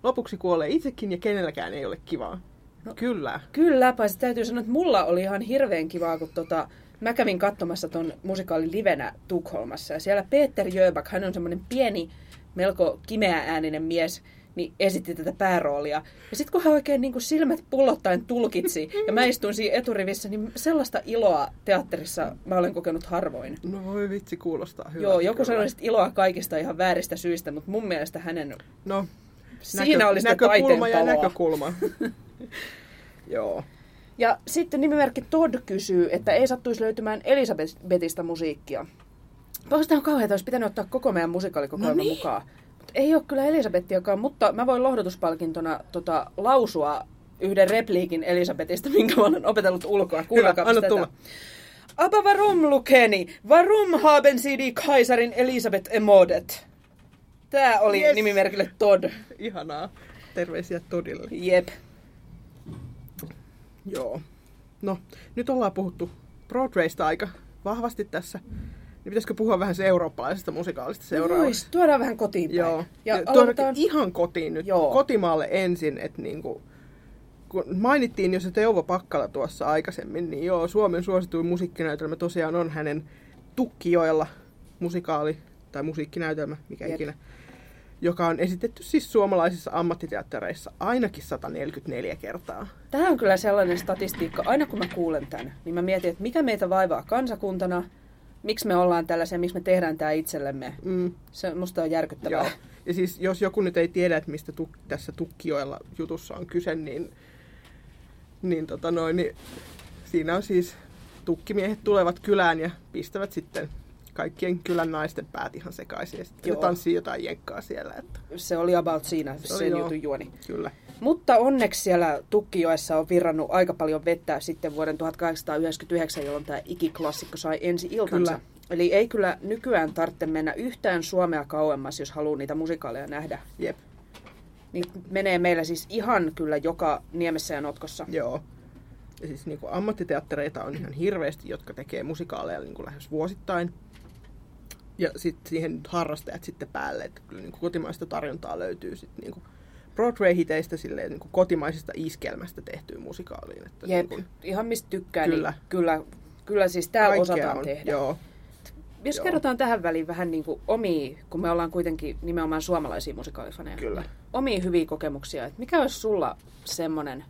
Lopuksi kuolee itsekin, ja kenelläkään ei ole kivaa. No. Kyllä. Kyllä, paitsi täytyy sanoa, että mulla oli ihan hirveän kivaa, kun tota, mä kävin katsomassa ton musikaalin livenä Tukholmassa. Ja siellä Peter Jöback, hän on semmoinen pieni, melko kimeä ääninen mies, niin esitti tätä pääroolia. Ja sitten kun hän oikein niin kuin silmät pullottaen tulkitsi, ja mä istuin siinä eturivissä, niin sellaista iloa teatterissa mä olen kokenut harvoin. No voi vitsi, kuulostaa hyvältä. Joo, joku sanoi iloa kaikista ihan vääristä syistä, mutta mun mielestä hänen... No, Siinä oli sitä näkökulma ja näkökulma. Joo. Ja sitten nimimerkki Todd kysyy, että ei sattuisi löytymään Elisabetista musiikkia. Oikeastaan on kauheaa, että olisi pitänyt ottaa koko meidän musikaalikokoelma No niin. mukaan. Ei ole kyllä Elisabettiakaan, mutta mä voin lohdutuspalkintona tota, lausua yhden repliikin Elisabetista, minkä mä olen opetellut ulkoa. Kuunnelkaa anna tulla. Aber warum, Lukeni? Warum haben Sie die Kaiserin Elisabeth ermordet? Tää oli Yes. nimimerkille Todd. Ihanaa. Terveisiä Todille. Jep. Joo. No, nyt ollaan puhuttu Broadwaysta aika vahvasti tässä. Niin pitäisikö puhua vähän se eurooppalaisesta musikaalista seuraavaksi? Vois, tuodaan vähän kotiin päin. Joo. Ja Ja aloitetaan... ihan kotiin nyt, Joo. Joo. kotimaalle ensin, että niinku, kun mainittiin jo se Teuvo Pakkala tuossa aikaisemmin, niin joo, Suomen suosituin musiikkinäytelmä tosiaan on hänen Tukkijoella musikaali tai musiikkinäytelmä, mikä Jep. ikinä, joka on esitetty siis suomalaisissa ammattiteattereissa ainakin 144 kertaa. Tämä on kyllä sellainen statistiikka, aina kun mä kuulen tämän, niin mä mietin, että mikä meitä vaivaa kansakuntana, miksi me ollaan tällaisia, miksi me tehdään tämä itsellemme. Mm, Se musta on järkyttävää. joo. Ja siis jos joku nyt ei tiedä, että mistä tuk- tässä Tukkijoella jutussa on kyse, niin, niin, tota noin, niin siinä on siis tukkimiehet tulevat kylään ja pistävät sitten kaikkien kylän naisten päät ihan sekaisin. Ja sitten tanssii jotain jenkkaa siellä. Että, Se oli about siinä oli sen joo. jutun juoni. kyllä. Mutta onneksi siellä Tukkijoessa on virrannut aika paljon vettä sitten vuoden 1899, jolloin tämä ikiklassikko sai ensi iltansa. Kyllä. Eli ei kyllä nykyään tarvitse mennä yhtään Suomea kauemmas, jos haluaa niitä musikaaleja nähdä. Jep. Niin menee meillä siis ihan kyllä joka niemessä ja notkossa. Joo. Ja siis niin kuin ammattiteattereita on ihan hirveästi, jotka tekee musikaaleja niin kuin lähes vuosittain. Ja sitten siihen harrastajat sitten päälle, että kyllä niin kuin kotimaista tarjontaa löytyy sitten niin kuin Broadway-hiteistä silleen niin kuin kotimaisista iskelmästä tehtyyn musikaaliin. Että Jep, niin kuin ihan mistä tykkää, Kyllä. niin kyllä, kyllä siis täällä kaikkea osataan on. tehdä. Joo. Jos Joo. kerrotaan tähän väliin vähän niin kuin omia, kun me ollaan kuitenkin nimenomaan suomalaisia musikaalifaneja. Kyllä. niin Omia hyviä kokemuksia. Että mikä olisi sulla semmoinen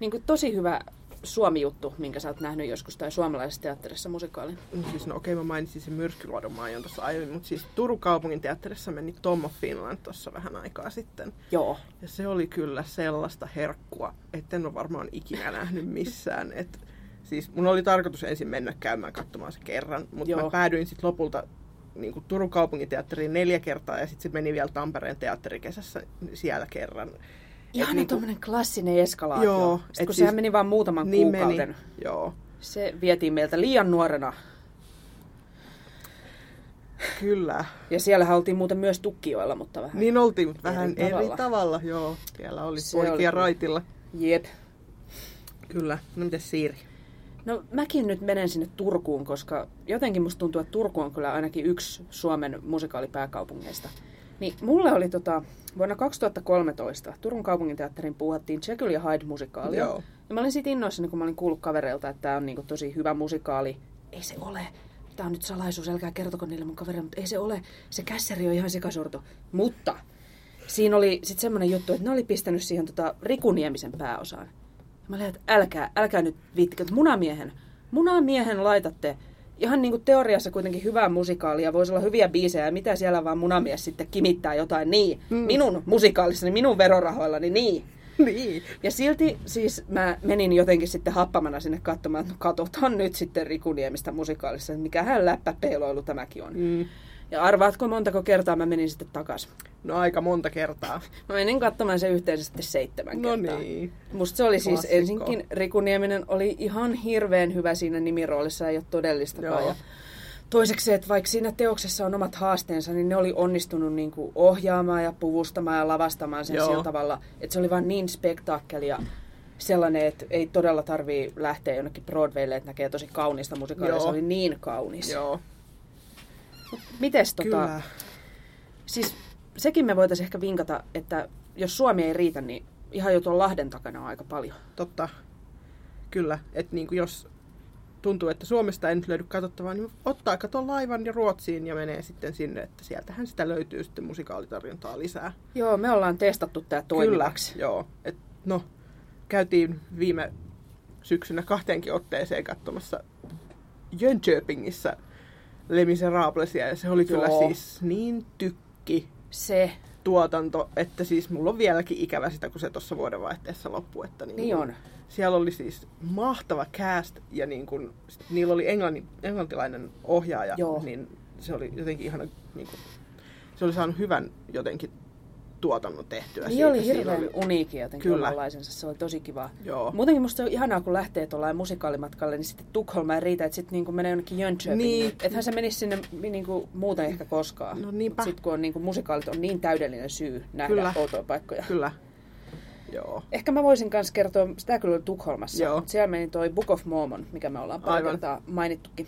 niin kuin tosi hyvä Suomi-juttu, minkä sä oot nähnyt joskus, tai suomalaisessa teatterissa musikaalin? No Siis, no okei, mä mainitsin sen Myrskyluodon maajon tuossa aiemmin, mutta siis Turun kaupungin teatterissa meni Tom of Finland tuossa vähän aikaa sitten. Joo. Ja se oli kyllä sellaista herkkua, että en ole varmaan ikinä nähnyt missään. Et, siis mun oli tarkoitus ensin mennä käymään katsomaan se kerran, mutta Joo. mä päädyin sitten lopulta niin kuin Turun kaupunginteatteriin neljä kertaa ja sitten se meni vielä Tampereen teatterikesässä siellä kerran. Ihan niin tuommoinen klassinen eskalaatio. Joo, Sitten kun siis- sehän meni vain muutaman niin kuukauden. meni, joo. Se vietiin meiltä liian nuorena. Kyllä. Ja siellä oltiin muuten myös Tukkijoilla, mutta vähän. Niin oltiin, mutta vähän Eri eri tavalla. tavalla. joo. Siellä oli Se oli poikia kyllä. raitilla. Jep. Kyllä. No mitäs Siiri? No mäkin nyt menen sinne Turkuun, koska jotenkin musta tuntuu, että Turku on kyllä ainakin yksi Suomen musikaalipääkaupungeista. Niin mulle oli tota, vuonna 2013 Turun kaupunginteatterin puuhattiin Jekyll ja Hyde musikaalia. Joo. Ja mä olin siitä innoissani, kun mä olin kuullut kavereilta, että tämä on niinku tosi hyvä musikaali. Ei se ole. Tämä on nyt salaisuus, älkää kertoko niille mun kavereille, mutta ei se ole. Se kässäri on ihan sekasorto. Mutta siinä oli sitten semmoinen juttu, että ne oli pistänyt siihen tota Riku Niemisen pääosaan. Mä olin, että älkää, älkää nyt viittikö, että munamiehen, munamiehen laitatte ihan niin kuin teoriassa kuitenkin hyvää musikaalia, voisi olla hyviä biisejä, ja mitä siellä vaan munamies sitten kimittää jotain, niin, mm. minun musikaalissani, minun verorahoillani, niin. niin. Ja silti siis mä menin jotenkin sitten happamana sinne katsomaan, että no katsotaan nyt sitten Riku Niemistä musikaalissa, että mikähän läppäpeiloilu tämäkin on. Mm. Ja arvaatko montako kertaa mä menin sitten takaisin? No aika monta kertaa. Mä menin katsomaan se yhteensä sitten seitsemän No kertaa. niin. Musta se oli siis Klassikko. ensinkin, Riku Nieminen oli ihan hirveän hyvä siinä nimiroolissa, ei ole todellistakaan. Joo. Ja toiseksi, että vaikka siinä teoksessa on omat haasteensa, niin ne oli onnistunut niin kuin ohjaamaan ja puvustamaan ja lavastamaan sen Joo. sillä tavalla, että se oli vaan niin spektaakkeli ja sellainen, että ei todella tarvii lähteä jonnekin Broadwaylle, että näkee tosi kaunista. Joo. Se oli niin kaunis. Joo. Mites tota, Kyllä. Siis sekin me voitaisiin ehkä vinkata, että jos Suomi ei riitä, niin ihan jo tuon Lahden takana on aika paljon. Totta. Kyllä. Että niin jos tuntuu, että Suomesta ei nyt löydy katsottavaa, niin ottaa katon laivan ja Ruotsiin ja menee sitten sinne, että sieltähän sitä löytyy sitten musikaalitarjontaa lisää. Joo, me ollaan testattu tämä toimivaksi. Kyllä, joo. Et, no, käytiin viime syksynä kahteenkin otteeseen katsomassa Jönköpingissä Les Miserablesia ja se oli kyllä Joo. siis niin tykki Se, tuotanto, että siis mulla on vieläkin ikävä sitä, kun se tuossa vuodenvaihteessa loppui. Että niin, Niin on. Siellä oli siis mahtava cast ja niin kun, niillä oli englannin, englantilainen ohjaaja, Joo. niin se oli jotenkin ihana, niin kun, se oli saanut hyvän jotenkin tuotannon tehtyä. niin oli hirveän uniikki jotenkin Kyllä. omanlaisensa. Se oli tosi kiva. Joo. Muutenkin musta se on ihanaa, kun lähtee tuollain musikaalimatkalle, niin sitten Tukholma ei riitä, että sitten niinku menee jonnekin Jönköpingiin. Niin. Ethän se menisi sinne niinku muuten ehkä koskaan. No niinpä. Sitten kun on niinku musikaalit on niin täydellinen syy nähdä Kyllä. outoja paikkoja. Kyllä. Joo. Ehkä mä voisin myös kertoa, sitä kyllä oli Tukholmassa, Joo. mutta siellä meni toi Book of Mormon, mikä me ollaan pari mainittukin.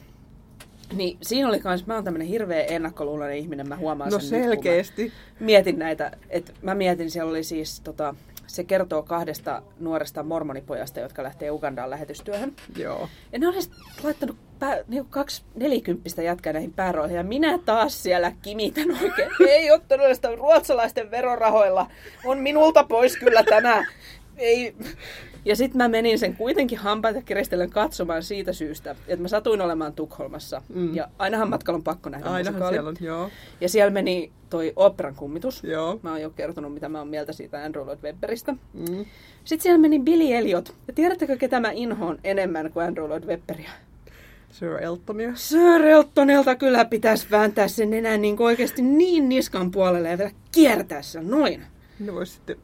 Niin siinä oli kans, mä oon tämmönen hirveä ennakkoluuloinen ihminen, mä huomaan No sen nyt, selkeästi. mä mietin näitä, että mä mietin, siellä oli siis tota, se kertoo kahdesta nuoresta mormonipojasta, jotka lähtee Ugandaan lähetystyöhön. Joo. Ja ne olisi laittanut pää, niin kaksi nelikymppistä jätkää näihin pääroihin. Ja minä taas siellä kimitän oikein. Ei ole todellista ruotsalaisten verorahoilla. On minulta pois kyllä tämä. Ei. Ja sitten mä menin sen kuitenkin hampaita kiristellen katsomaan siitä syystä, että mä satuin olemaan Tukholmassa. Mm. Ja ainahan matkalla on pakko nähdä Ainahan musikaali. siellä on, joo. Ja siellä meni toi operan kummitus. Joo. Mä oon jo kertonut, mitä mä oon mieltä siitä Andrew Lloyd Webberistä. Mm. Sitten siellä meni Billy Elliot. Ja tiedättekö, ketä mä inhoon enemmän kuin Andrew Lloyd Webberia? Sir Eltonia. Sir Eltonilta kyllä pitäisi vääntää sen enää niin oikeasti niin niskan puolelle ja vielä kiertää sen noin. Ne vois sitten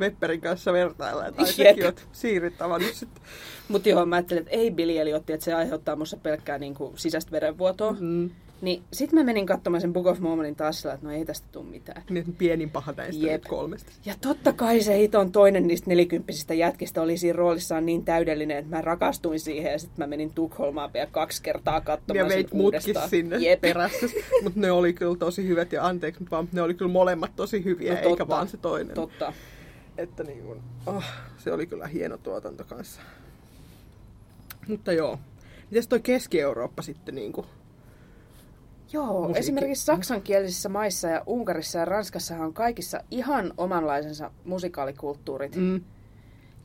Webberin kanssa vertailla, että ai sekin oot siirit tavannut sitten. Mutta joo, mä ajattelin, että ei Billy Elliot, että se aiheuttaa musta pelkkää niin kuin sisäistä verenvuotoa. Mm. Niin sit mä menin katsomaan sen Book of Mormonin taas sillä, että no ei tästä tule mitään. Niin pienin paha näistä Jep. kolmesta. Ja totta kai se hiton toinen niistä nelikymppisistä jätkistä oli siinä roolissaan niin täydellinen, että mä rakastuin siihen ja sitten mä menin Tukholmaan vielä kaksi kertaa katsomaan Ja veit mutkin sinne Jep. perässä. Mutta ne oli kyllä tosi hyvät ja anteeksi, mutta vaan ne oli kyllä molemmat tosi hyviä, No eikä totta, vaan se toinen. Totta. Että niin kuin, oh, se oli kyllä hieno tuotanto kanssa. Mutta joo. Mites toi Keski-Eurooppa sitten niin kuin, Joo, Musiikki. esimerkiksi saksankielisissä maissa ja Unkarissa ja Ranskassahan on kaikissa ihan omanlaisensa musikaalikulttuurit. Mm.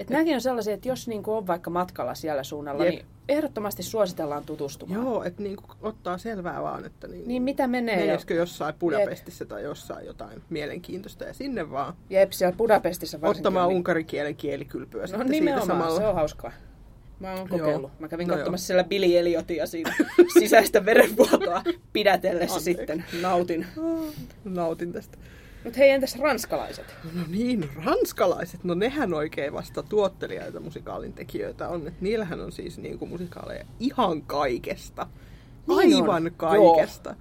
Et nämäkin on sellaisia, että jos niinku on vaikka matkalla siellä suunnalla, Jep. niin ehdottomasti suositellaan tutustumaan. joo, että niin kuin, ottaa selvää vaan, että niin, Niin mitä menee? Menisikö jossain Budapestissa tai jossain jotain mielenkiintoista ja sinne vaan jep, siellä Budapestissa varsinkin. ottamaan niin- unkarikielen kielikylpyä No sitten siitä samalla. se on hauskaa. Mä oon kokeillut. Mä kävin No katsomassa siellä Billy Elliotia siinä sisäistä verenvuotoa pidätellessä Anteeksi. sitten. Nautin. Nautin tästä. Mutta hei, entäs ranskalaiset? No niin, ranskalaiset, no nehän oikein vasta tuottelijaita musikaalin tekijöitä on. Et niillähän on siis niinku musikaaleja ihan kaikesta. Niin on, Aivan kaikesta.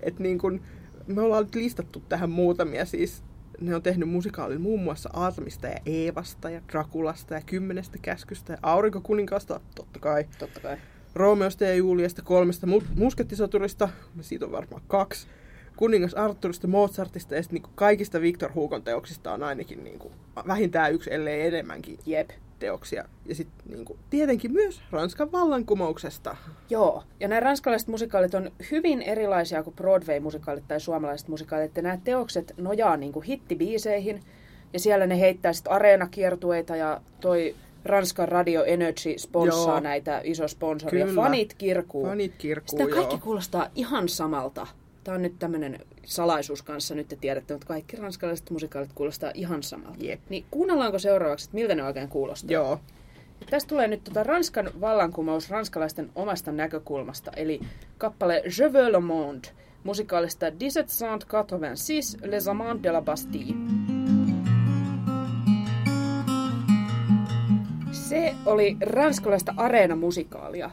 Et niin kun, me ollaan nyt listattu tähän muutamia siis. Ne on tehnyt musikaalin muun muassa Aatamista ja Eevasta ja Drakulasta ja Kymmenestä käskystä ja Aurinkokuninkaasta, totta kai. Totta kai. Roomeosta ja Juliasta, kolmesta mu- muskettisoturista, siitä on varmaan kaksi. Kuningas Arthurista, Mozartista ja sitten niinku kaikista Victor Hugon teoksista on ainakin niinku vähintään yksi, ellei enemmänkin Jep. teoksia. Ja sitten niinku, tietenkin myös Ranskan vallankumouksesta. Joo, ja nämä ranskalaiset musikaalit on hyvin erilaisia kuin Broadway-musikaalit tai suomalaiset musikaalit. Ja nämä teokset nojaa niin kuin hittibiiseihin, ja siellä ne heittää sitten areenakiertueita, ja toi Ranskan Radio Energy sponssaa Joo. näitä iso sponsori, ja Kyllä. fanit kirkuu. Fanit kirkkuu, Sitten kaikki joo. kuulostaa ihan samalta. Tämä on nyt tämmöinen salaisuus kanssa, nyt te tiedätte, mutta kaikki ranskalaiset musikaalit kuulostaa ihan samalta. Jep. Niin kuunnellaanko seuraavaksi, että miltä ne oikein kuulostaa? Joo. Tästä tulee nyt tota Ranskan vallankumous ranskalaisten omasta näkökulmasta, eli kappale Je veux le monde, musikaalista 1786 Les Amants de la Bastille. Se oli ranskalaista areenamusikaalia.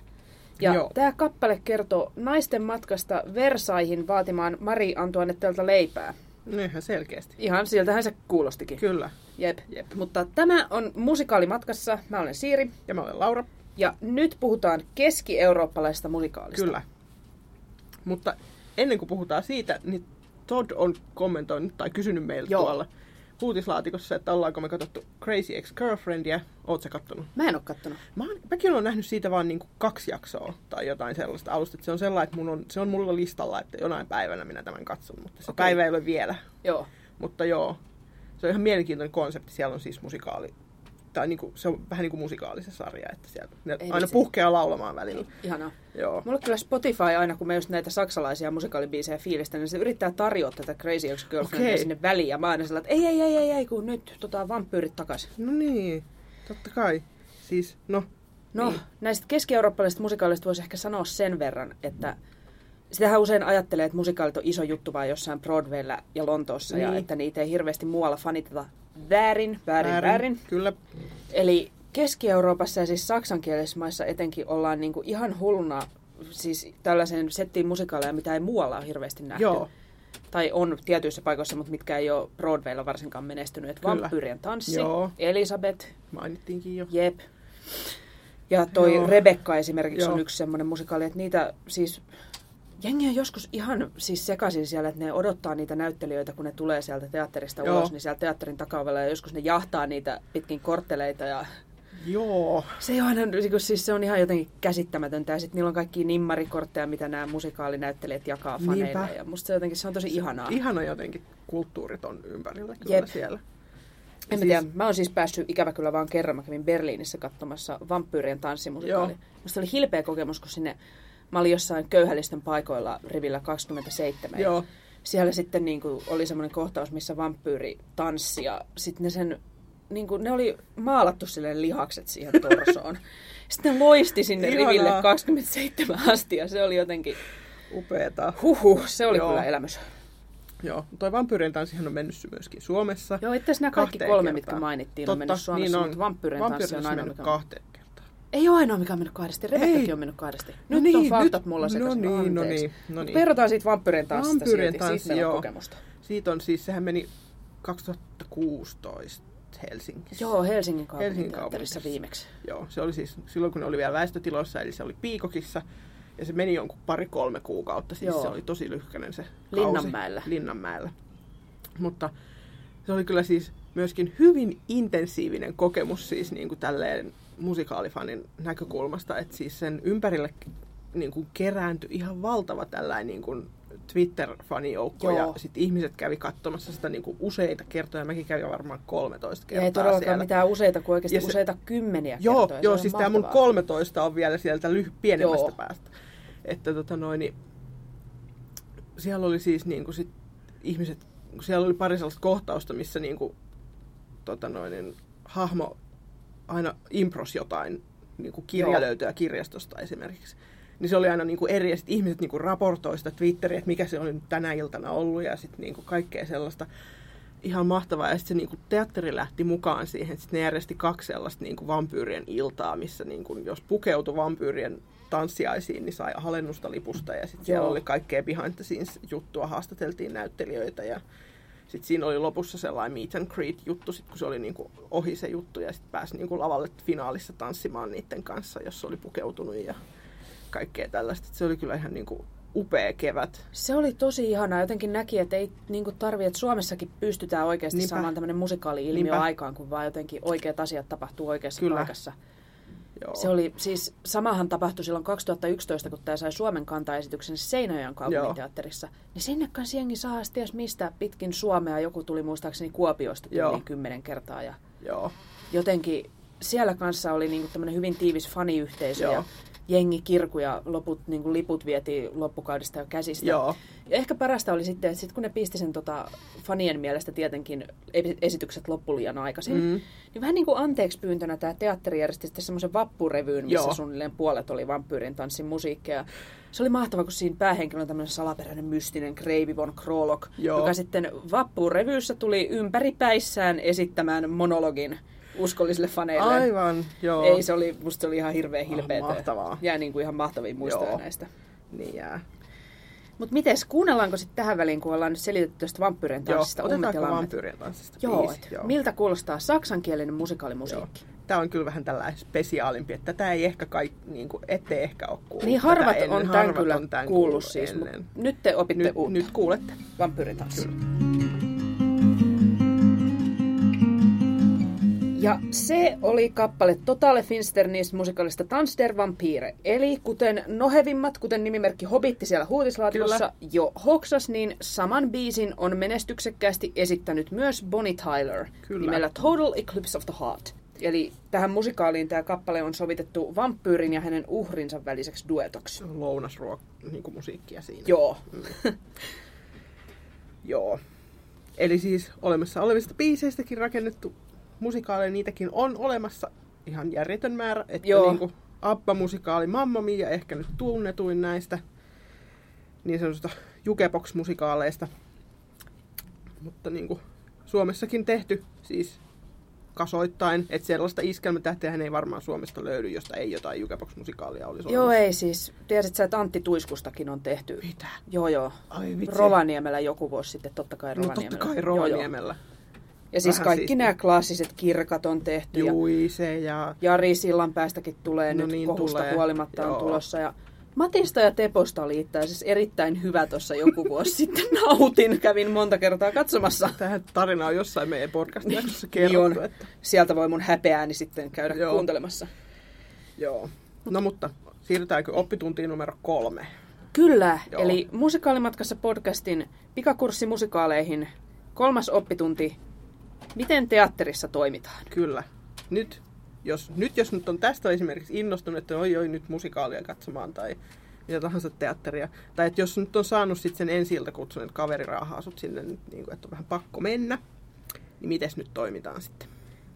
Ja Joo. tämä kappale kertoo naisten matkasta Versaihin vaatimaan Marie Antoinettelta leipää. No ihan selkeästi. Ihan siltähän se kuulostikin. Kyllä. Jep. Jep. Mutta tämä on musikaalimatkassa. Mä olen Siiri. Ja mä olen Laura. Ja nyt puhutaan keski-eurooppalaisesta musikaalista. Kyllä. Mutta ennen kuin puhutaan siitä, niin Todd on kommentoinut tai kysynyt meiltä Joo. tuolla uutislaatikossa, että ollaanko me katsottu Crazy Ex-Girlfriendia. Oot sä kattonut? Mä en oo kattonut. Mä oon, mäkin olen nähnyt siitä vaan niin kaksi jaksoa tai jotain sellaista alusta. Että se on sellainen, että mun on, se on mulla listalla, että jonain päivänä minä tämän katson, mutta se Okei. päivä ei ole vielä. Joo. Mutta joo, se on ihan mielenkiintoinen konsepti. Siellä on siis musikaali, tai niin kuin, se on vähän niin kuin musikaalisessa sarja, että siellä ne Ei aina vitsi. puhkeaa laulamaan välillä. Ihanaa. Joo. Mulla kyllä Spotify aina, kun mä just näitä saksalaisia musikaalibiisejä fiilistä, niin se yrittää tarjota tätä Crazy Ex Girlfriendia Okei. sinne väliin. Ja mä aina sellainen, että ei, ei, ei, ei, ei, kun nyt tota, vampyyrit takas. No niin, totta kai. Siis, no, No, Niin. näistä keski-eurooppalaisista musikaalista voisi ehkä sanoa sen verran, että sitähän usein ajattelee, että musikaalit on iso juttu vaan jossain Broadwaylla ja Lontoossa, ja Niin. että niitä ei hirveästi muualla faniteta väärin, väärin, väärin. väärin. Kyllä, Eli Keski-Euroopassa ja siis saksankielisissä maissa etenkin ollaan niinku ihan hulluna siis tällaisen settiin musikaaleja, mitä ei muualla ole hirveästi nähty. Joo. Tai on tietyissä paikoissa, mutta mitkä ei ole Broadwaylla varsinkaan menestynyt. Et Kyllä. Vampyyrien tanssi, Joo. Elisabeth, mainittiinkin jo. Jep. Ja toi Joo. Rebekka esimerkiksi Joo. on yksi semmoinen musikaali, että niitä siis... Jengi on joskus ihan siis sekaisin siellä, että ne odottaa niitä näyttelijöitä, kun ne tulee sieltä teatterista Joo. ulos, niin siellä teatterin takaovella ja joskus ne jahtaa niitä pitkin kortteleita ja Joo. se, aina, kun siis se on ihan jotenkin käsittämätöntä. Ja sitten niillä on kaikki nimmarikortteja, mitä nämä musikaalinäyttelijät jakaa faneille. Niinpä. Ja musta se jotenkin se on tosi ihanaa. Ihana jotenkin kulttuurit on ympärillä kyllä Jep. siellä. En mä tiedä, mä oon siis päässyt ikävä kyllä vaan kerran. Mä kävin Berliinissä katsomassa vampyyrien tanssimusikaali. Musta oli hilpeä kokemus, kun sinne mä olin jossain köyhällisten paikoilla rivillä 27. Joo. Siellä sitten niin kuin, oli semmoinen kohtaus, missä vampyyri tanssi ja sitten ne sen niin kuin, ne oli maalattu silleen lihakset siihen torsoon. Sitten ne loisti sinne Ihanaa. riville 27 asti ja se oli jotenkin, Upeeta. huhu, se oli Joo. kyllä elämys. Joo. Toi vampyyrien tanssihan on mennyt myöskin Suomessa. Joo, itse asiassa nämä kaikki kolme, kertaan. mitkä mainittiin, on Totta, mennyt Suomessa, niin mutta vampyyrin tanssi on aina, mennyt mikä on... kahteen. Ei ole ainoa, mikä on mennyt kahdesti. Rebekkakin on mennyt kahdesti. Nyt niin, on faktat nyt- mulla no sekaisin. niin, no Anteeksi. niin, no niin. Kerrotaan siitä vampyyrien tanssista Vampyyrien silti. tanssi, Siitä joo. kokemusta. Siitä on siis, sehän meni 2016 Helsingissä. Joo, Helsingin kaupunginteatterissa viimeksi. Joo, se oli siis silloin, kun ne oli vielä väestötiloissa, eli se oli Piikokissa. Ja se meni jonkun pari-kolme kuukautta, siis Joo. se oli tosi lyhkäinen se kausi. Linnanmäellä. Linnanmäellä. Mutta se oli kyllä siis myöskin hyvin intensiivinen kokemus siis niin kuin tälleen musikaalifanin näkökulmasta, että siis sen ympärille niin kuin kerääntyi ihan valtava tällainen niin kuin Twitter-fanijoukko Joo. ja sitten ihmiset kävi katsomassa sitä niin kuin useita kertoja. Mäkin kävin varmaan 13 Ja kertaa ei todellakaan siellä. mitään useita, kuin oikeasti Ja se- useita kymmeniä Joo, kertoja. Joo siis tämä mun mahtavaa. 13 on vielä sieltä lyh- pienemmästä Joo. päästä. Että tota noin, niin, siellä oli siis niinku sit ihmiset, siellä oli pari sellaista kohtausta, missä niinku, tota noin, niin, hahmo aina impros jotain, niinku kirja löytyy kirjastosta esimerkiksi. Niin se oli aina niinku eri, ja sit ihmiset niinku raportoi sitä Twitteriä, että mikä se oli nyt tänä iltana ollut, ja sitten niinku kaikkea sellaista ihan mahtavaa. Ja sitten se niinku teatteri lähti mukaan siihen. Sitten ne järjesti kaksi sellaista niinku vampyyrien iltaa, missä niinku, jos pukeutui vampyyrien tanssiaisiin, niin sai alennusta lipusta. Ja sitten siellä oli kaikkea behind the scenes juttua, haastateltiin näyttelijöitä ja sitten siinä oli lopussa sellainen meet and greet juttu, sit kun se oli niinku ohi se juttu ja sitten pääsi niinku lavalle finaalissa tanssimaan niiden kanssa, jos oli pukeutunut ja kaikkea tällaista. Et Se oli kyllä ihan niinku upea kevät. Se oli tosi ihanaa. Jotenkin näki, että ei niin tarvi, että Suomessakin pystytään oikeasti Niinpä. saamaan tämmöinen musikaali-ilmiö Niinpä. aikaan, kun vaan jotenkin oikeat asiat tapahtuu oikeassa Kyllä. paikassa. Joo. Se oli siis, samahan tapahtui silloin 2011, kun tämä sai Suomen kantaesityksen Seinäjoen kaupunginteatterissa. Niin sinne kanssa jengi saa ties mistä pitkin Suomea. Joku tuli muistaakseni Kuopiosta Joo. tyyliin kymmenen kertaa. Ja Joo. jotenkin siellä kanssa oli niinku tämmöinen hyvin tiivis faniyhteisö Joo. ja jengi kirku ja loput, niinku liput vietiin loppukaudesta jo käsistä. Joo. Ja ehkä parasta oli sitten, että sit kun ne pisti sen tota, fanien mielestä tietenkin esi- esitykset loppu liian aikaisin, mm. niin vähän niin kuin anteeksi pyyntönä tämä teatteri järjesti sitten semmoisen vappurevyyn, missä Joo. suunnilleen puolet oli vampyyrin tanssin musiikkia. Se oli mahtava, kun siinä päähenkilö on tämmöinen salaperäinen mystinen Kreivi von Krolok, Joo. joka sitten vappurevyyssä tuli ympäripäissään esittämään monologin uskollisille faneille. Aivan, joo. Ei, se oli, musta se oli ihan hirveän hilpeetä. mahtavaa. Jää niin kuin ihan mahtavia muistoja Joo. näistä. Niin jää. Mutta mites, kuunnellanko sitten tähän väliin, kun ollaan nyt selitetty tästä vampyyrien Joo, tanssista? Ja otetaanko vampyyrien tanssista Joo, biisi? et miltä kuulostaa saksankielinen musikaalimusiikki? Tämä on kyllä vähän tällainen spesiaalimpi, että tätä ei ehkä kaikki, niin kuin, ette ehkä ole kuullut. Niin tätä harvat ennen. on tämän Harvat kyllä on tämän kuullut siis, ennen. mutta nyt te opitte Nyt, uutta. nyt kuulette. Vampyyritanssi. Ja se oli kappale Totale Finsternis musikaalista Dans der Vampire. Eli kuten nohevimmat, kuten nimimerkki Hobitti siellä huutislaatikossa jo hoksas, niin saman biisin on menestyksekkäästi esittänyt myös Bonnie Tyler Kyllä. nimellä Total Eclipse of the Heart. Eli tähän musikaaliin tämä kappale on sovitettu vampyyrin ja hänen uhrinsa väliseksi duetoksi. Lounasruok, niin kuin musiikkia siinä. Joo. Joo. Eli siis olemassa olevista biiseistäkin rakennettu musikaaleja, niitäkin on olemassa ihan järjetön määrä. Että Joo. niin kuin Abba-musikaali Mamma Mia ehkä nyt tunnetuin näistä niin sanotusta jukebox-musikaaleista. Mutta niin kuin Suomessakin tehty siis kasoittain, että sellaista iskelmätähteähän ei varmaan Suomesta löydy, josta ei jotain jukebox-musikaalia olisi Joo, olemassa. ei siis. Tiesit sä, että Antti Tuiskustakin on tehty? Mitä? Joo, joo. Ai vitsi. Rovaniemellä joku vuosi sitten, totta kai No Rovaniemellä. totta kai Joo, joo. Ja siis Vähän kaikki siistiä. nämä klassiset kirkat on tehty. Ja Juise ja Jari Sillanpäästäkin tulee No nyt niin, kohusta tulee. huolimatta on Joo. tulossa. Ja Matista ja Teposta oli itse asiassa erittäin hyvä tuossa joku vuosi sitten. Nautin, kävin monta kertaa katsomassa. Tähän tarina on jossain meidän podcast-jaksossa Niin kerrottu. on. Että, Sieltä voi mun häpeääni sitten käydä Joo. kuuntelemassa. joo. No mutta siirrytäänkö oppituntiin numero kolme? Kyllä, Joo. eli Musikaalimatkassa podcastin pikakurssi musikaaleihin. Kolmas oppitunti. Miten teatterissa toimitaan? Kyllä. Nyt jos, nyt jos nyt on tästä esimerkiksi innostunut, että oi oi nyt musikaalia katsomaan tai mitä tahansa teatteria, tai että jos nyt on saanut sitten sen ensi kutsun, että kaveri raahaa sut sinne, niin kuin, että on vähän pakko mennä, niin miten nyt toimitaan sitten?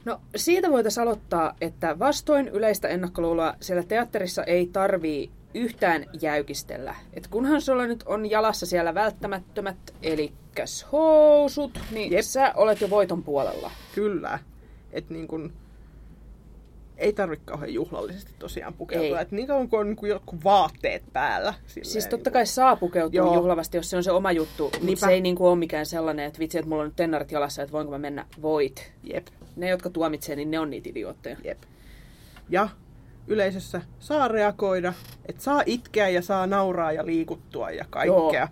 No siitä voitaisiin aloittaa, että vastoin yleistä ennakkoluuloa siellä teatterissa ei tarvii yhtään jäykistellä. Et kunhan sulla nyt on jalassa siellä välttämättömät, eli housut, niin Jep. Sä olet jo voiton puolella. Kyllä. Että niin kun, ei tarvitse kauhean juhlallisesti tosiaan pukeutua. Ei. Et niin kauan kuin on niin jotkut vaatteet päällä. Silleen, Siis totta niin kai saa pukeutua Joo. juhlavasti, jos se on se oma juttu, mutta se ei niinku ole mikään sellainen, että vitsi, että mulla on nyt tennarit jalassa, että voinko mä mennä. Voit. kuin- Jep, Ne, jotka tuomitsee, niin ne on niitä idiootteja. jep. Ja yleisössä saa reagoida, että saa itkeä ja saa nauraa ja liikuttua ja kaikkea. Joo.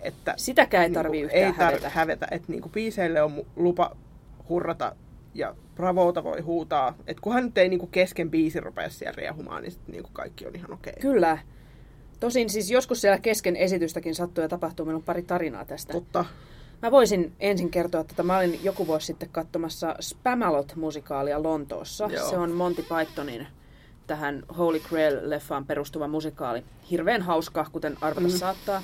Että Sitäkään ei niinku, tarvii yhtään ei hävetä. hävetä. Että niinku biiseille on lupa hurrata ja bravoota voi huutaa. Että kunhan nyt ei niinku kesken biisi rupea siellä riehumaan, niin sitten niinku kaikki on ihan okei. Kyllä. Tosin siis joskus siellä kesken esitystäkin sattuu ja tapahtuu. Meillä on pari tarinaa tästä. Totta. Mä voisin ensin kertoa, että mä olin joku vuosi sitten katsomassa Spamalot-musikaalia Lontoossa. Joo. Se on Monty Pythonin tähän Holy Grail-leffaan perustuva musikaali. Hirveän hauska, kuten arvata mm. saattaa.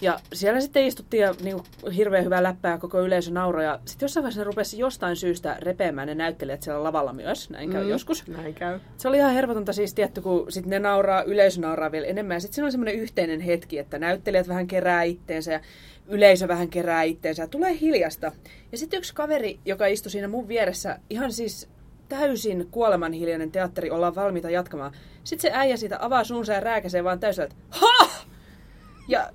Ja siellä sitten istuttiin ja niin hirveän hyvää läppää koko yleisö nauroi. Ja sitten jossain vaiheessa ne rupesi jostain syystä repeämään ne näyttelijät siellä lavalla myös. Näin käy Mm, joskus. Näin käy. Se oli ihan hervotonta siis, tietty, kun sit ne nauraa, yleisö nauraa vielä enemmän. Ja sitten siinä on semmoinen yhteinen hetki, että näyttelijät vähän kerää itteensä ja yleisö vähän kerää itteensä ja tulee hiljasta. Ja sitten yksi kaveri, joka istui siinä mun vieressä, ihan siis täysin kuolemanhiljainen teatteri, ollaan valmiita jatkamaan. Sitten se äijä siitä avaa suunsa ja rääkäsee vaan täysin, että ha! Ja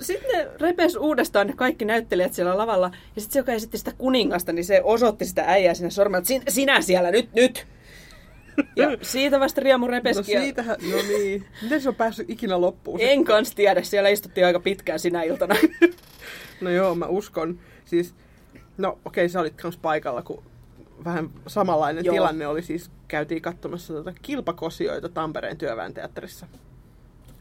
sitten ne repes uudestaan ne kaikki näyttelijät siellä lavalla. Ja sitten se, joka esitti sitä kuningasta, niin se osoitti sitä äijää sinne sormella, että "Sin- sinä siellä, nyt, nyt! Ja siitä vasta Riemu No repeski. ja siitähän, no niin. Miten se on päässyt ikinä loppuun? En kans tiedä, siellä istuttiin aika pitkään sinä iltana. No joo, mä uskon. Siis, no okei, sä olit kans paikalla, kun vähän samanlainen Joo. tilanne oli. Siis käytiin katsomassa tota kilpakosioita Tampereen työväen teatterissa,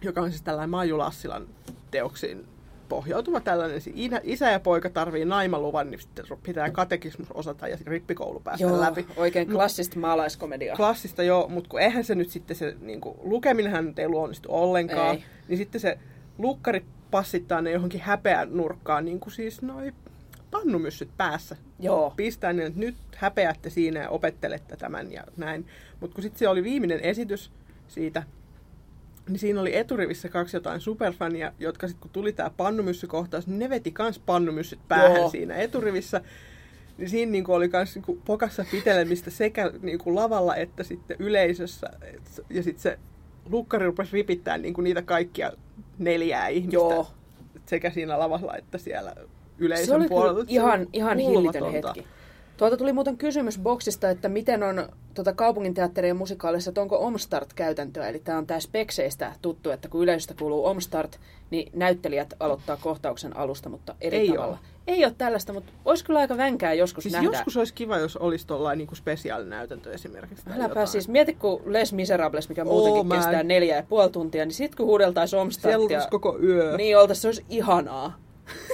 joka on siis tällainen Maiju Lassilan teoksiin pohjautuva tällainen. Siis Isä, ja poika tarvii naimaluvan, niin sitten pitää katekismus osata ja rippikoulu päästä Joo, läpi. oikein klassista maalaiskomedia. Klassista joo, mutta kun eihän se nyt sitten se niin kuin, lukeminenhän nyt ei luonnistu ollenkaan, Ei. niin sitten se lukkari passittaa ne johonkin häpeän nurkkaan, niin kuin siis noi pannumyssyt päässä. Joo. Pistää ne, että nyt häpeätte siinä ja opettelette tämän ja näin. Mutta kun sitten se oli viimeinen esitys siitä, niin siinä oli eturivissä kaksi jotain superfania, jotka sitten kun tuli tämä pannumyssykohtaus, niin ne veti kans pannumyssyt päähän Joo. Siinä eturivissä. Niin siinä niinku oli myös niinku pokassa pitelemistä sekä niinku lavalla että sitten yleisössä. Et, ja sitten se lukkari rupesi ripittää niinku niitä kaikkia neljää ihmistä. Joo. Sekä siinä lavalla että siellä yleisön Se oli Se ihan, ihan hillitön hetki. Tuolta tuli muuten kysymys boksista, että miten on tuota kaupunginteatterien musikaalissa, että onko Omstart-käytäntöä. Eli tämä on tämä Spekseistä tuttu, että kun yleisöstä kuuluu Omstart, niin näyttelijät aloittaa kohtauksen alusta, mutta eri Ei tavalla. oo. Ei ole tällaista, mutta olisi kyllä aika vänkää joskus Siis nähdä. joskus olisi kiva, jos olisi tuollainen niinku spesiaalinäytäntö esimerkiksi. Äläpä jotain. siis, mieti kun Les Miserables, mikä muutenkin en- kestää neljä ja puoli tuntia, niin sitten kun huudeltaisiin Omstartia, Siellä koko yö. niin oltaisiin, se olisi ihanaa.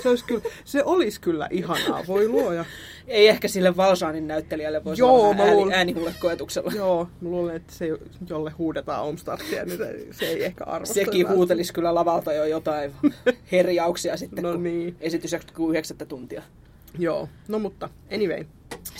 Se, olisi kyllä, se olisi kyllä ihanaa, voi luoja. Ei ehkä sille Valsaanin näyttelijälle voisi Joo, olla ääni, luulen- äänihuulekoetuksella. Joo, mä luulen, että se, jolle huudetaan Omstartia, niin se, se ei ehkä arvosta. Sekin huutelisi kyllä lavalta jo jotain herjauksia sitten, No kun niin. esitys jatkuu yhdeksättä tuntia. Joo, no mutta anyway.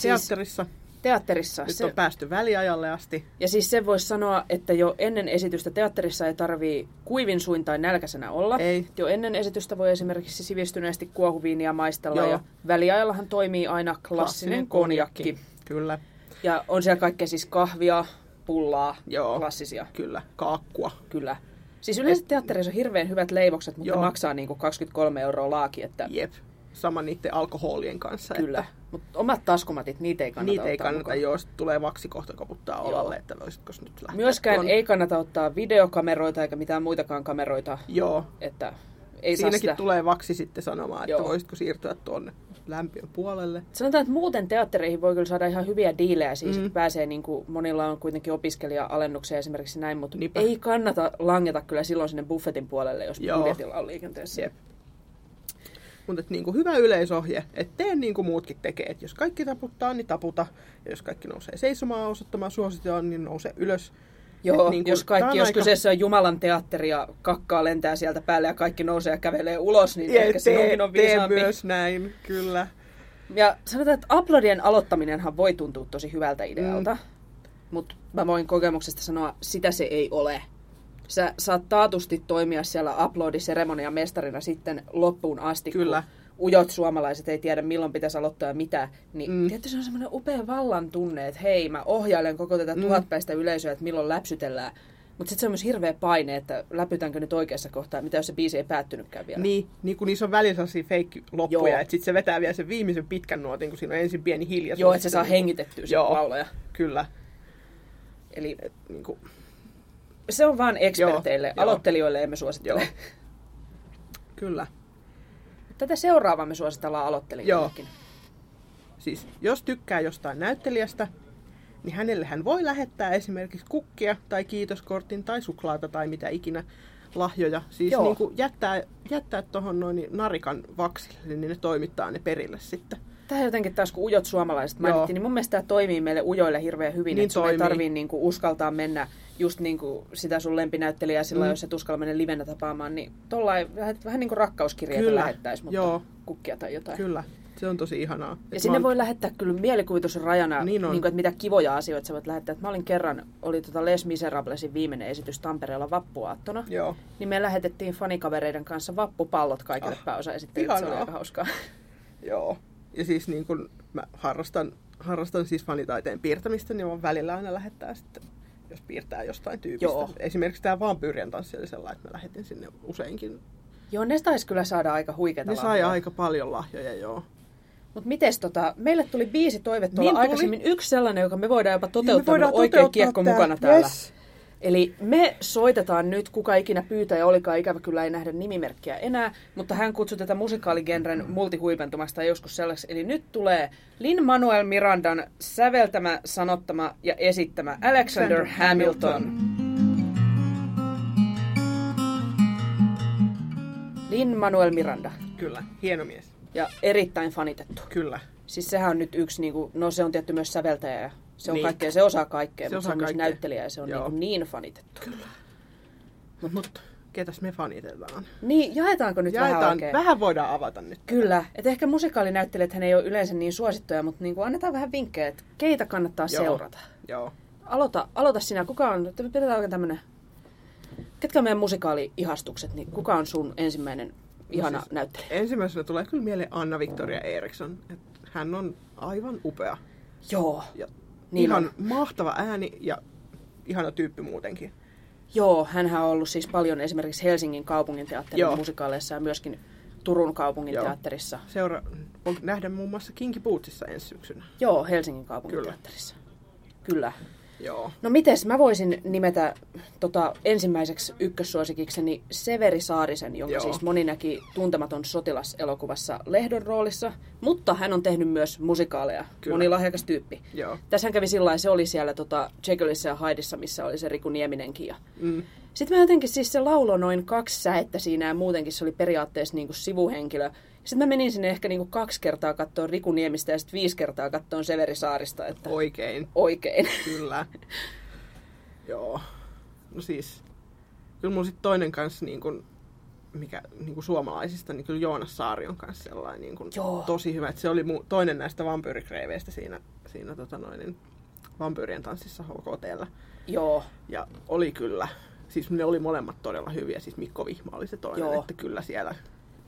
Teatterissa Teatterissa. nyt Se, on päästy väliajalle asti. ja siis sen voisi sanoa, että jo ennen esitystä teatterissa ei tarvii kuivin suin tai nälkäisenä olla. Ei. Jo ennen esitystä voi esimerkiksi sivistyneesti kuohuviinia maistella Joo. ja väliajallahan toimii aina klassinen konjakki. Kyllä, Ja on siellä kaikkea siis kahvia, pullaa, Joo. klassisia. kyllä, kaakkua. Kyllä. Siis yleensä teatterissa on hirveän hyvät leivokset, mutta Joo. maksaa niinku 23 euroa laaki, että Jep, sama niiden alkoholien kanssa. kyllä. Että Mutta omat taskumatit, niitä ei kannata niitä ei kannata, mukaan. joo, tulee vaksi kohta koputtaa Joo. olalle, että voisitko nyt lähteä Myöskään tuonne. ei kannata ottaa videokameroita eikä mitään muitakaan kameroita, Joo, että ei siinäkin sitä. tulee vaksi sitten sanomaan, että Joo. voisitko siirtyä tuonne lämpiön puolelle. Sanotaan, että muuten teattereihin voi kyllä saada ihan hyviä diilejä, siis Mm. pääsee, niin kuin, monilla on kuitenkin opiskelija-alennuksia esimerkiksi näin, mutta Niinpä. ei kannata langeta kyllä silloin sinne buffetin puolelle, jos Joo. budjetilla on liikenteessä. Jep. Mutta niinku hyvä yleisohje, että tee niin kuin muutkin tekee. Et jos kaikki taputtaa, niin taputa. Ja jos kaikki nousee seisomaan osoittamaan suosioon, niin nouse ylös. Joo, Et niinku, jos kaikki, jos aika- kyseessä on Jumalan teatteri ja kakkaa lentää sieltä päälle ja kaikki nousee ja kävelee ulos, niin Ja ehkä tee, on tee viisaampi. myös näin, kyllä. Ja sanotaan, että aplodien aloittaminenhan voi tuntua tosi hyvältä idealta, mm. mutta mä voin kokemuksesta sanoa, sitä se ei ole. Sä saat taatusti toimia siellä uploadiseremonian mestarina sitten loppuun asti, Kyllä. ujot suomalaiset ei tiedä milloin pitäisi aloittaa ja mitä, niin mm. tietysti se on semmoinen upea vallan tunne, että hei mä ohjailen koko tätä mm. tuhatpäistä yleisöä, että milloin läpsytellään. Mutta sitten se on myös hirveä paine, että läpytänkö nyt oikeassa kohtaa, mitä jos se biisi ei päättynytkään vielä. Niin, niin kun niissä on välissä sellaisia fake-loppuja, että sitten se vetää vielä sen viimeisen pitkän nuotin, kun siinä on ensin pieni hiljaisuus. Joo, että se saa hengitettyä sen laulaja. Kyllä. Eli Et, niin kuin, se on vaan eksperteille, Joo, joo. aloittelijoille emme suosittele. Joo. kyllä. Tätä seuraavaa me suositellaan aloittelijoillekin. Siis jos tykkää jostain näyttelijästä, niin hänelle hän voi lähettää esimerkiksi kukkia tai kiitoskortin tai suklaata tai mitä ikinä lahjoja. Siis Joo. niin kuin jättää, jättää tuohon noin narikan vaksille, niin ne toimittaa ne perille sitten. Tämä jotenkin taas, kun ujot suomalaiset mainittiin, niin mun mielestä tämä toimii meille ujoille hirveän hyvin. Niin että sun ei tarvii niinku uskaltaa mennä just niinku sitä sun lempinäyttelijää sillä, mm. jos et uskalla mennä livenä tapaamaan, niin tollain vähän, niin kuin rakkauskirjeitä Kyllä. lähettäisi, mutta Joo. kukkia tai jotain. Kyllä, se on tosi ihanaa. Ja sinne voi lähettää kyllä mielikuvituksen rajana, Niin niin on. niin kuin, että mitä kivoja asioita sä voit lähettää. Et mä olin kerran, oli tota Les Miserablesin viimeinen esitys Tampereella vappuaattona. Joo. Niin me lähetettiin fanikavereiden kanssa vappupallot kaikille Ah, pääosaesittelijöille. Se oli aika hauskaa. Joo. Ja siis niin kun mä harrastan, harrastan siis fanitaiteen piirtämistä, niin mä välillä aina lähettää sitten, jos piirtää jostain tyypistä. Joo. Esimerkiksi tämä Vampyyrien tanssi oli sellainen, että mä lähetin sinne useinkin. Joo, ne taisi kyllä saada aika huikeita Ne sai aika paljon lahjoja, joo. Mutta mites tota, meille tuli biisi toive tuolla Niin tuli. aikaisemmin. Yksi sellainen, joka me voidaan jopa Niin toteuttaa, me voidaan oikein toteuttaa kiekko tää. mukana täällä. Yes. Eli me soitetaan nyt, kuka ikinä pyytää ja olikaan ikävä kyllä ei nähdä nimimerkkiä enää, mutta hän kutsui tätä musikaaligenren multihuipentumasta joskus sellaiseksi. Eli nyt tulee Lin-Manuel Mirandan säveltämä, sanottama ja esittämä Alexander Hamilton. Lin-Manuel Miranda. Kyllä, hieno mies. Ja erittäin fanitettu. Kyllä. Siis sehän on nyt yksi, niinku, no se on tietty myös säveltäjä ja se on Niin. kaikkea, se osaa kaikkea, Se mutta se osaa on myös kaikkea. näyttelijä ja se on Joo. niinku niin fanitettu. Kyllä. Mut, mut ketäs me fanitetaan? Niin, jaetaanko nyt vähän Jaetaan, oikein? vähän voidaan avata nyt. Kyllä, että ehkä musikaalinäyttelijät ei ole yleensä niin suosittuja, mutta niinku annetaan vähän vinkkejä, että keitä kannattaa Joo. seurata. Joo. Aloita, aloita sinä, kuka on, pidetään oikein tämmönen, ketkä on meidän musikaali-ihastukset, niin kuka on sun ensimmäinen ihana siis- näyttelijä? Ensimmäisenä tulee kyllä mieleen Anna Victoria Eriksson. Et hän on aivan upea. Joo, Ja Niin ihan on. mahtava ääni ja ihana tyyppi muutenkin. joo, hänhän on ollut siis paljon esimerkiksi Helsingin kaupunginteatterin Joo. musikaaleissa ja myöskin Turun kaupungin Joo. teatterissa. Seura on nähdä muun muassa Kinky Bootsissa ensi syksynä. Joo, Helsingin kaupungin Kyllä. teatterissa. Kyllä. Joo. No mites, mä voisin nimetä tota, ensimmäiseksi ykkössuosikikseni Severi Saarisen, jonka Joo. siis moni näki tuntematon sotilas-elokuvassa Lehdon roolissa, mutta hän on tehnyt myös musikaaleja, Kyllä. monilahjakas tyyppi. Joo. Tässähän kävi sillä se oli siellä tota, Jekyllissa ja Hydessa, missä oli se Riku Nieminenkin. Ja... Mm. Sitten mä jotenkin siis se laulo noin kaksi säettä siinä ja muutenkin se oli periaatteessa niin kuin sivuhenkilö. Sitten mä menin sinne ehkä niin kuin kaksi kertaa kattoon Riku Niemistä ja sitten viisi kertaa kattoon Severi Saarista, että Oikein. oikein. Kyllä. Joo. No siis, kyllä mun sit toinen kanssa niin kun, mikä niin kuin suomalaisista, niin kyllä Joonas Saari on kanssa sellainen niin kuin, Joo. tosi hyvä. Et se oli mu- toinen näistä vampyyrikreiveistä siinä, siinä tota noin, niin, vampyyrien tanssissa HKTllä. Joo. Ja oli kyllä, siis ne oli molemmat todella hyviä. Siis Mikko Vihma oli se toinen, Joo. että kyllä siellä.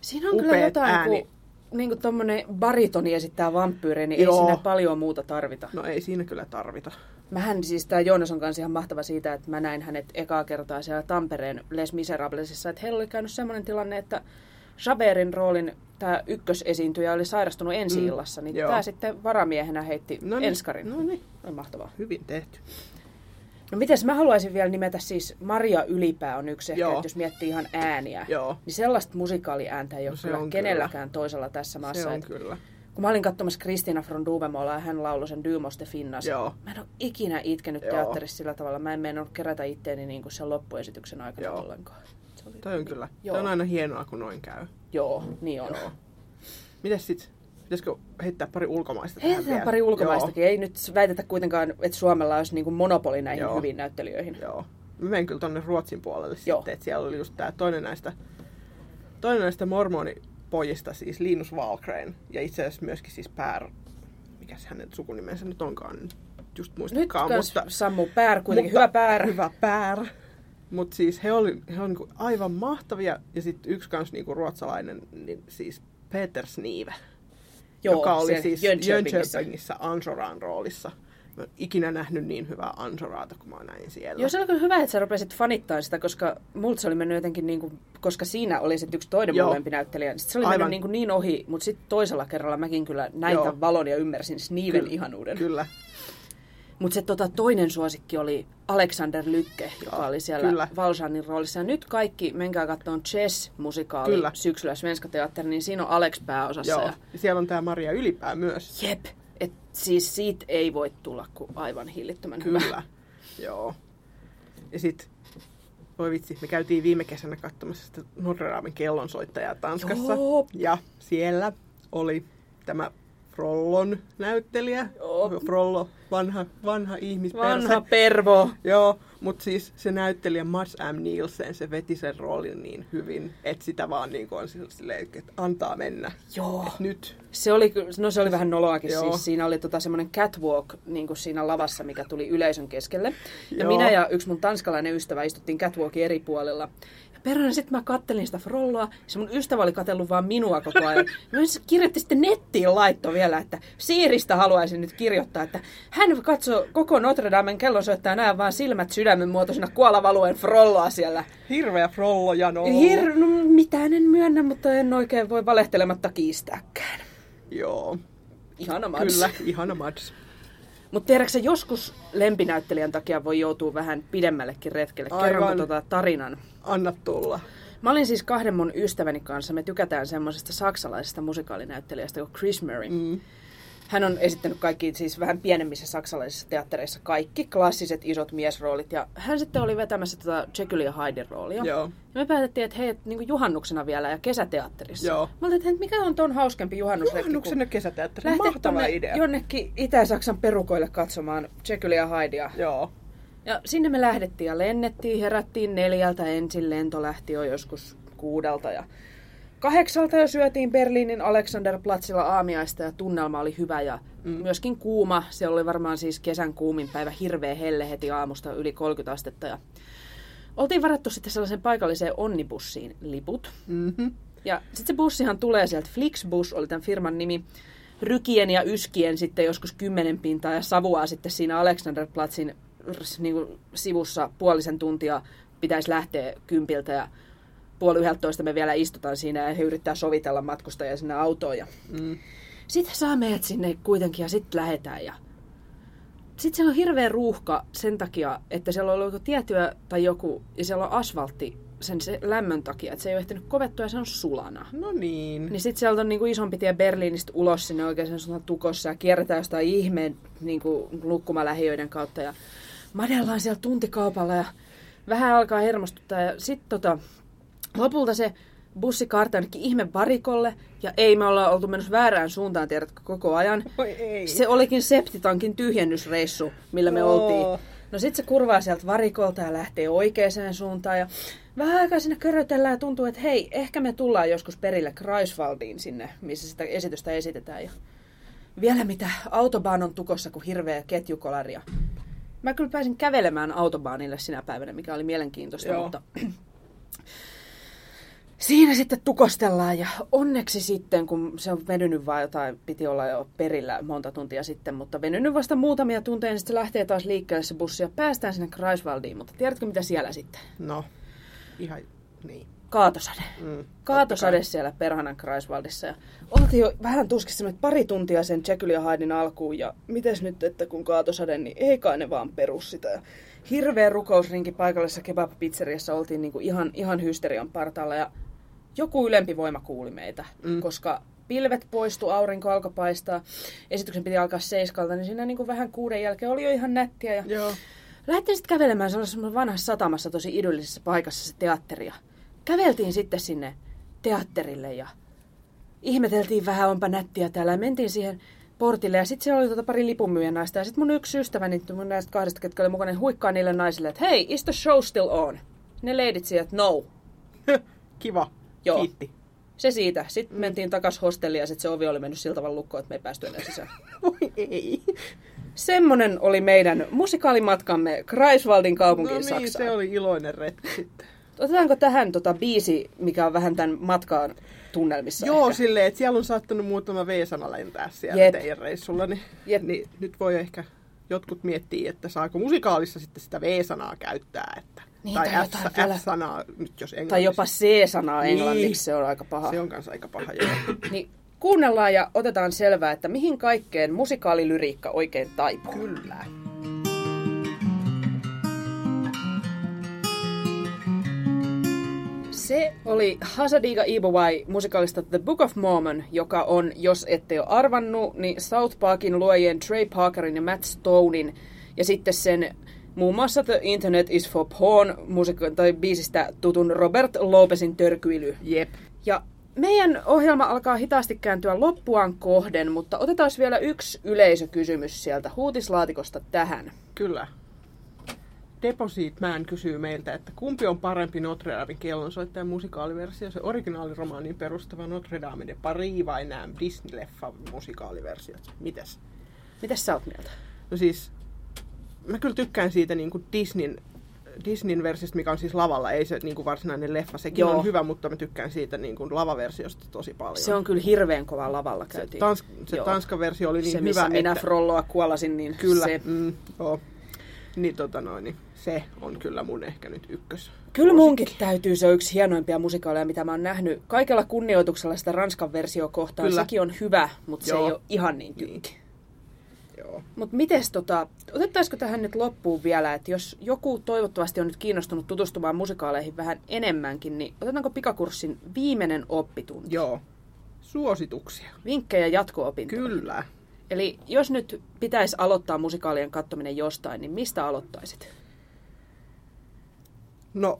Siinä on kyllä jotain, ääni. kun niin kuin tommonen baritoni esittää vampyyriä, niin Joo. ei siinä paljon muuta tarvita. No ei siinä kyllä tarvita. Mähän siis, tää Joonas on kanssa ihan mahtava siitä, että mä näin hänet ekaa kertaa siellä Tampereen Les Miserablesissa, että heillä oli käynyt semmoinen tilanne, että Jaberin roolin tämä ykkösesiintyjä oli sairastunut ensi illassa, niin joo. tämä sitten varamiehenä heitti No niin, enskarin. no niin. Oli mahtavaa. Hyvin tehty. No mites mä haluaisin vielä nimetä siis Maria Ylipää on yksi ehkä, että jos miettii ihan ääniä, Joo. niin sellaista musikaaliääntä ei ole No se kyllä on kenelläkään toisella tässä maassa. Se on että kyllä. kun mä olin katsomassa Kristina från Duvemola ja hän lauloi sen Dymoste Finnas. Joo. Mä en ole ikinä itkenyt Joo. teatterissa sillä tavalla. Mä en meinannut kerätä itteeni niin kuin sen loppuesityksen aikana Joo. ollenkaan. Se oli... Toi on kyllä. Joo. Toi on aina hienoa, kun noin käy. Joo, niin on. Joo. Mites sit? Pitäisikö heittää pari ulkomaista tähän Heitetään vielä? pari ulkomaistakin. Ei nyt väitetä kuitenkaan, että Suomella olisi niin kuin monopoli näihin Joo. hyviin näyttelijöihin. Joo. Mä menen kyllä tonne Ruotsin puolelle Joo. sitten, että siellä oli just tää toinen näistä, toinen näistä mormonipojista, siis Linus Wahlgren, ja itse asiassa myöskin siis Pär, mikäs hänen sukunimensä nyt onkaan, just Nyt muistakaan, kans mutta, Sammu Pär, kuitenkin mutta hyvä Pär. Hyvä Pär. Mutta siis he oli, he oli niinku aivan mahtavia, ja sitten yksi kans niinku ruotsalainen, niin siis Peter Snive, Joo, joka oli siis Jönköpingissä. Jönköpingissä Ansoran roolissa. Mä en ikinä nähnyt niin hyvää Ansoraata, kun mä näin siellä. Joo, se oli kyllä hyvä, että sä rupesit fanittaa sitä, koska multa se oli mennyt jotenkin niin kuin, koska siinä oli sitten yksi toinen Joo. mun lempinäyttelijä. Sitten se oli Aivan. mennyt niin, kuin niin ohi, mutta sitten toisella kerralla mäkin kyllä näin Joo. tämän valon ja ymmärsin Sneeven Kyllä. ihanuuden. Kyllä, Mutta se tota, toinen suosikki oli Alexander Lykke, joka oli siellä Kyllä. Valsanin roolissa. Ja nyt kaikki, menkää katsomaan Chess-musikaali Kyllä. syksyllä Svenska Teatteri, niin siinä on Alex pääosassa. joo. Ja, siellä on tämä Maria Ylipää myös. jep, et siis siitä ei voi tulla kuin aivan hillittömän hyvä. Kyllä, joo. Ja sit, voi vitsi, me käytiin viime kesänä katsomassa sitä Notre Damen kellonsoittajaa Tanskassa. Joo. Ja siellä oli tämä Frollon näyttelijä. Joo. Frollo, vanha, vanha ihmisperse. Vanha pervo. Joo, mutta siis se näyttelijä Mads M. Nielsen, se veti sen roolin niin hyvin, että sitä vaan niin on silleen, että antaa mennä. Joo. Et nyt. Se oli, no se oli vähän noloakin Joo. siis. Siinä oli tota semmoinen catwalk niin kuin siinä lavassa, mikä tuli yleisön keskelle. Ja Joo. minä ja yksi mun tanskalainen ystävä istuttiin catwalkin eri puolella. Perhana sitten mä kattelin sitä frolloa, ja se mun ystävä oli katsellut vaan minua koko ajan. Mä se kirjoitti sitten nettiin laitto vielä, että Siiristä haluaisin nyt kirjoittaa, että hän katsoo koko Notre Damen kellonsoittaja näe vaan silmät sydämen muotoisena kuolavaluen frolloa siellä. Hirveä Frollo jano. Hir- no, mitään en myönnä, mutta en oikein voi valehtelematta kiistääkään. Joo, Ihana Mads. kyllä, ihana Mads. Mutta tiedätkö joskus lempinäyttelijän takia voi joutua vähän pidemmällekin retkelle. Aivan. Kerronko tota tarinan? Anna tulla. Mä olin siis kahden mun ystäväni kanssa. Me tykätään semmoisesta saksalaisesta musikaalinäyttelijästä kuin Chris Murray. Mm. Hän on esittänyt kaikki siis vähän pienemmissä saksalaisissa teattereissa kaikki klassiset isot miesroolit. Ja hän sitten oli vetämässä tätä Jekyll ja Hyden roolia. Joo. Ja me päätettiin, että hei, niin juhannuksena vielä ja kesäteatterissa. Joo. Mä olin, että mikä on ton hauskempi juhannusretki, Juhannuksena kesäteatteri. Mahtava idea. jonnekin Itä-Saksan perukoille katsomaan Jekyll ja Hydea. Joo. Ja sinne me lähdettiin ja lennettiin, herättiin neljältä ensin, lento lähti jo joskus kuudelta ja kahdeksalta jo syötiin Berliinin Alexanderplatzilla aamiaista ja tunnelma oli hyvä ja mm. myöskin kuuma. Se oli varmaan siis kesän kuumin päivä, hirveä helle heti aamusta yli 30 astetta ja oltiin varattu sitten sellaisen paikalliseen onnibussiin liput. Mm-hmm. Ja sitten se bussihan tulee sieltä, Flixbus oli tämän firman nimi, rykien ja yskien sitten joskus kymmenen pintaa ja savuaa sitten siinä Alexanderplatzin niin kuin sivussa puolisen tuntia pitäisi lähteä kympiltä ja puoli yhdeltä me vielä istutaan siinä ja he yrittää sovitella matkustajia sinne autoon. Ja... Mm. Sitten saa meidät sinne kuitenkin ja sitten lähetään ja sitten siellä on hirveä ruuhka sen takia, että siellä on ollut joku tiettyä tai joku, ja siellä on asfaltti sen se lämmön takia, että se ei ole ehtinyt kovettua ja se on sulana. No niin. Niin sitten sieltä on niinku isompi tie Berliinistä ulos sinne oikein sen tukossa ja kierretään jostain ihmeen niinku lukkumalähiöiden kautta ja madellaan siellä tuntikaupalla ja vähän alkaa hermostuttaa ja sitten tota, lopulta se bussi kaartaa jonnekin ihme varikolle ja ei me ollaan oltu menossa väärään suuntaan tiedätkö koko ajan. Oi ei. Se olikin septitankin tyhjennysreissu, millä me Oo. oltiin. No sit se kurvaa sieltä varikolta ja lähtee oikeaan suuntaan ja vähän aikaa sinne körötellään ja tuntuu, että hei, ehkä me tullaan joskus perille Kreiswaldiin sinne, missä sitä esitystä esitetään. Ja vielä mitä, autobaan on tukossa kuin hirveä ketjukolari. Ja Mä kyllä pääsin kävelemään autobaanille sinä päivänä, mikä oli mielenkiintoista, Joo. mutta siinä sitten tukostellaan ja onneksi sitten, kun se on venynyt vaan jotain, piti olla jo perillä monta tuntia sitten, mutta venynyt vasta muutamia tunteja, niin sitten se lähtee taas liikkeelle se bussi ja päästään sinne Kreiswaldiin, mutta tiedätkö mitä siellä sitten? No, ihan niin. Kaatosade. Mm, Kaatosade siellä perhanan Kreiswaldissa. Ja oltiin jo vähän tuskissa että pari tuntia sen Jekyll ja Hyden alkuun. Ja mites nyt, että kun kaatosade, niin ei kai ne vaan perus sitä. Ja hirveä rukousrinki paikallisessa kebab-pizzeriassa oltiin niinku ihan, ihan hysterian partaalla. Ja joku ylempi voima kuuli meitä, mm. koska pilvet poistu, aurinko alkoi paistaa. Esityksen piti alkaa seiskalta, niin siinä niinku vähän kuuden jälkeen oli jo ihan nättiä. Ja Joo. Lähdettiin sitten kävelemään sellaisessa vanhassa satamassa tosi idyllisessä paikassa se teatteri. Ja käveltiin sitten sinne teatterille ja ihmeteltiin vähän, onpa nättiä täällä. Ja mentiin siihen portille ja sitten siellä oli tota pari lipunmyyjän naista. Ja sitten mun yksi ystäväni, mun näistä kahdesta, ketkä oli mukana, niin huikkaa niille naisille, että hei, is the show still on? Ne leidit sieltä, no. Kiva. Joo. Kiitti. Se siitä. Sitten mm. mentiin takas hostelliin ja sitten se ovi oli mennyt sillä tavalla lukkoon, että me ei päästy enää sisään. Voi ei. Semmonen oli meidän musikaalimatkamme Kreiswaldin No kaupunkiin niin, Saksaan. se oli iloinen retki sitten. Otetaanko tähän tota biisi, mikä on vähän tämän matkaan tunnelmissa Joo, ehkä? silleen, että siellä on saattanut muutama V-sana lentää siellä Jep. teidän reissulla, niin, Jep. niin nyt voi ehkä jotkut miettiä, että saako musikaalissa sitten sitä V-sanaa käyttää, että, Niin, tai tai S, jotain S-sanaa, nyt jos englanniksi. Tai jopa C-sanaa Niin. englanniksi, se on aika paha. Se on kanssa aika paha, joo. Niin kuunnellaan ja otetaan selvää, että mihin kaikkeen musikaalilyriikka oikein taipuu. Kyllä. Se oli Hasadiga Ibowai musikaalista The Book of Mormon, joka on, jos ette jo arvannut, niin South Parkin luojien Trey Parkerin ja Matt Stonein ja sitten sen muun muassa The Internet is for Porn musika- tai biisistä tutun Robert Lopezin törkyily. Jep. Ja meidän ohjelma alkaa hitaasti kääntyä loppuaan kohden, mutta otetaan vielä yksi yleisökysymys sieltä huutislaatikosta tähän. Kyllä. Deposit Man kysyy meiltä, että kumpi on parempi Notre Damen kellonsoittajan musikaaliversio, se originaaliromaaniin perustava Notre Dame de Paris vai nämä Disney-leffan musikaaliversiot? Mites? Mitäs sä oot mieltä? No siis, mä kyllä tykkään siitä niin kuin Disneyn, Disneyn versiosta, mikä on siis lavalla, ei se niin kuin varsinainen leffa. Sekin Joo. on hyvä, mutta mä tykkään siitä niin kuin lavaversiosta tosi paljon. Se on kyllä hirveän kova lavalla käytiin. Tans, se. Tanskan versio oli niin se, hyvä, missä minä että... Frolloa kuolasin, niin Kyllä, se... mm, joo. Niin, tota noin, niin se on kyllä mun ehkä nyt ykkös. Kyllä munkin täytyy, se on yksi hienoimpia musikaaleja, mitä mä oon nähnyt. Kaikella kunnioituksella sitä Ranskan versio kohtaan, Kyllä. sekin on hyvä, mutta se Joo. ei ole ihan niin tykki. Joo. Mutta mites tota, otettaisiko tähän nyt loppuun vielä, että jos joku toivottavasti on nyt kiinnostunut tutustumaan musikaaleihin vähän enemmänkin, niin otetaanko pikakurssin viimeinen oppitunti? Joo. Suosituksia. Vinkkejä jatko-opintoihin. Kyllä. Eli jos nyt pitäisi aloittaa musikaalien kattominen jostain, niin mistä aloittaisit? No,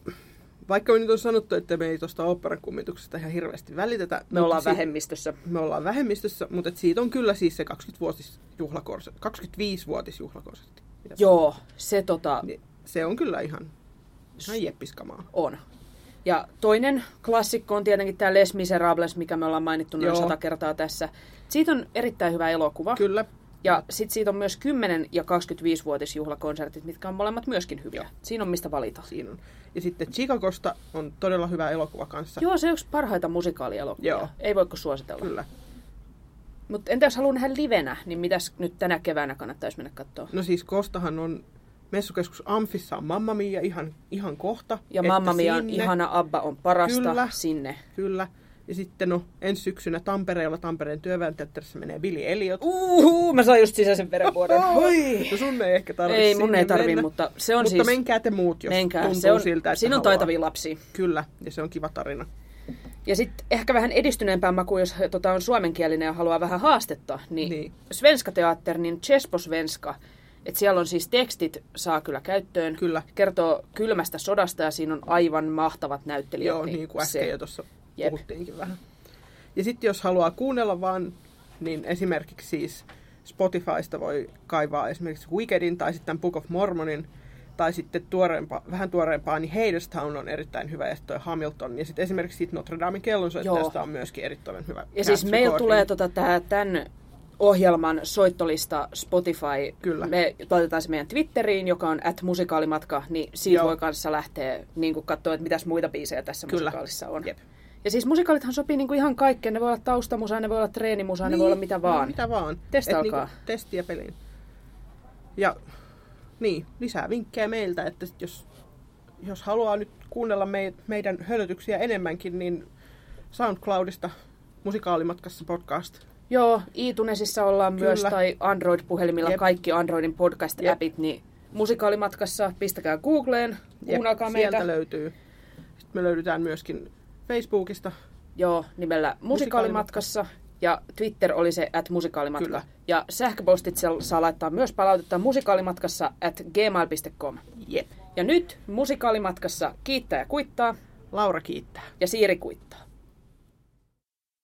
vaikka me nyt on sanottu, että me ei tuosta oopperan kummituksesta ihan hirveästi välitetä. Me mutta ollaan si- vähemmistössä. Me ollaan vähemmistössä, mutta et siitä on kyllä siis se 20-vuotis juhlakorse, 25-vuotisjuhlakonsertti. Mitä se Joo, se tota? Niin, se on kyllä ihan, ihan jeppiskamaa. on. Ja toinen klassikko on tietenkin tämä Les Miserables, mikä me ollaan mainittu noin Joo. sata kertaa tässä. Siitä on erittäin hyvä elokuva. Kyllä. Ja sitten siitä on myös 10- ja 25-vuotisjuhlakonsertit, mitkä on molemmat myöskin hyviä. Siinä on mistä valita. Siinä on. Ja sitten Chicagosta on todella hyvä elokuva kanssa. Joo, se on yksi parhaita musikaalielokuvia. Joo. Ei voiko suositella. Kyllä. Mutta entä jos haluaa nähdä livenä, niin mitäs nyt tänä keväänä kannattaisi mennä katsoa? No siis Kostahan on messukeskus Amfissa on Mamma Mia ihan, ihan kohta. Ja Mamma Mia on ihana, Abba on parasta, Kyllä. sinne. Kyllä. Ja sitten no, ensi syksynä Tampereella Tampereen työväenteatterissa menee Billy Elliot. Uhu, mä sain just sisäisen verenvuodon. Oi. No sun ei ehkä tarvitse Ei, mun ei tarvii, mennä. mutta se on mutta siis... menkää te muut, jos menkää. tuntuu Se on, siltä, että siinä on haluaa. taitavia lapsia. Kyllä, ja se on kiva tarina. Ja sitten ehkä vähän edistyneempää maku, jos tota, on suomenkielinen ja haluaa vähän haastetta, niin, Niin. niin. Svenska Teatter, niin Chespo Svenska, että siellä on siis tekstit, saa kyllä käyttöön. Kyllä. Kertoo kylmästä sodasta ja siinä on aivan mahtavat näyttelijät. Joo, niin kuin äsken se- jo tuossa Jep. puhuttiinkin vähän. Ja sitten jos haluaa kuunnella vaan, niin esimerkiksi siis Spotifysta voi kaivaa esimerkiksi Wickedin tai sitten Book of Mormonin, tai sitten tuoreempa, vähän tuoreempaa, niin Hadestown on erittäin hyvä, ja sitten Hamilton. Ja sitten esimerkiksi siitä Notre Damen kellonsoittajasta Joo. on myöskin erittäin hyvä. Ja siis meillä tulee tota, tää, tämän ohjelman soittolista Spotify. Kyllä. Me laitetaan se meidän Twitteriin, joka on at musikaalimatka, niin siitä Joo. voi kanssa lähteä niin katsoa, että mitäs muita biisejä tässä Kyllä. musikaalissa on. Jep. Ja siis musikaalithan sopii niinku ihan kaikkeen. Ne voi olla taustamusaa, ne voi olla treenimusaa, ne voi olla mitä vaan. No, mitä vaan. Testailkaa. Et niinku testiä peliin. Ja niin, lisää vinkkejä meiltä, että jos, jos haluaa nyt kuunnella me, meidän hölötyksiä enemmänkin, niin SoundCloudista musikaalimatkassa podcast. Joo, iTunesissa ollaan Kyllä. myös, tai Android-puhelimilla Jep. kaikki Androidin podcast-appit, niin musikaalimatkassa pistäkää Googleen, Jep, kuunnelkaa sieltä meitä. löytyy. Sitten me löydetään myöskin Facebookista. Joo, nimellä musikaalimatkassa. Ja Twitter oli se at musikaalimatka. Kyllä. Ja sähköpostit saa- saa laittaa myös palautetta musikaalimatkassa at gmail.com. Jep. Ja nyt musikaalimatkassa kiittää ja kuittaa Laura kiittää. ja Siiri kuittaa.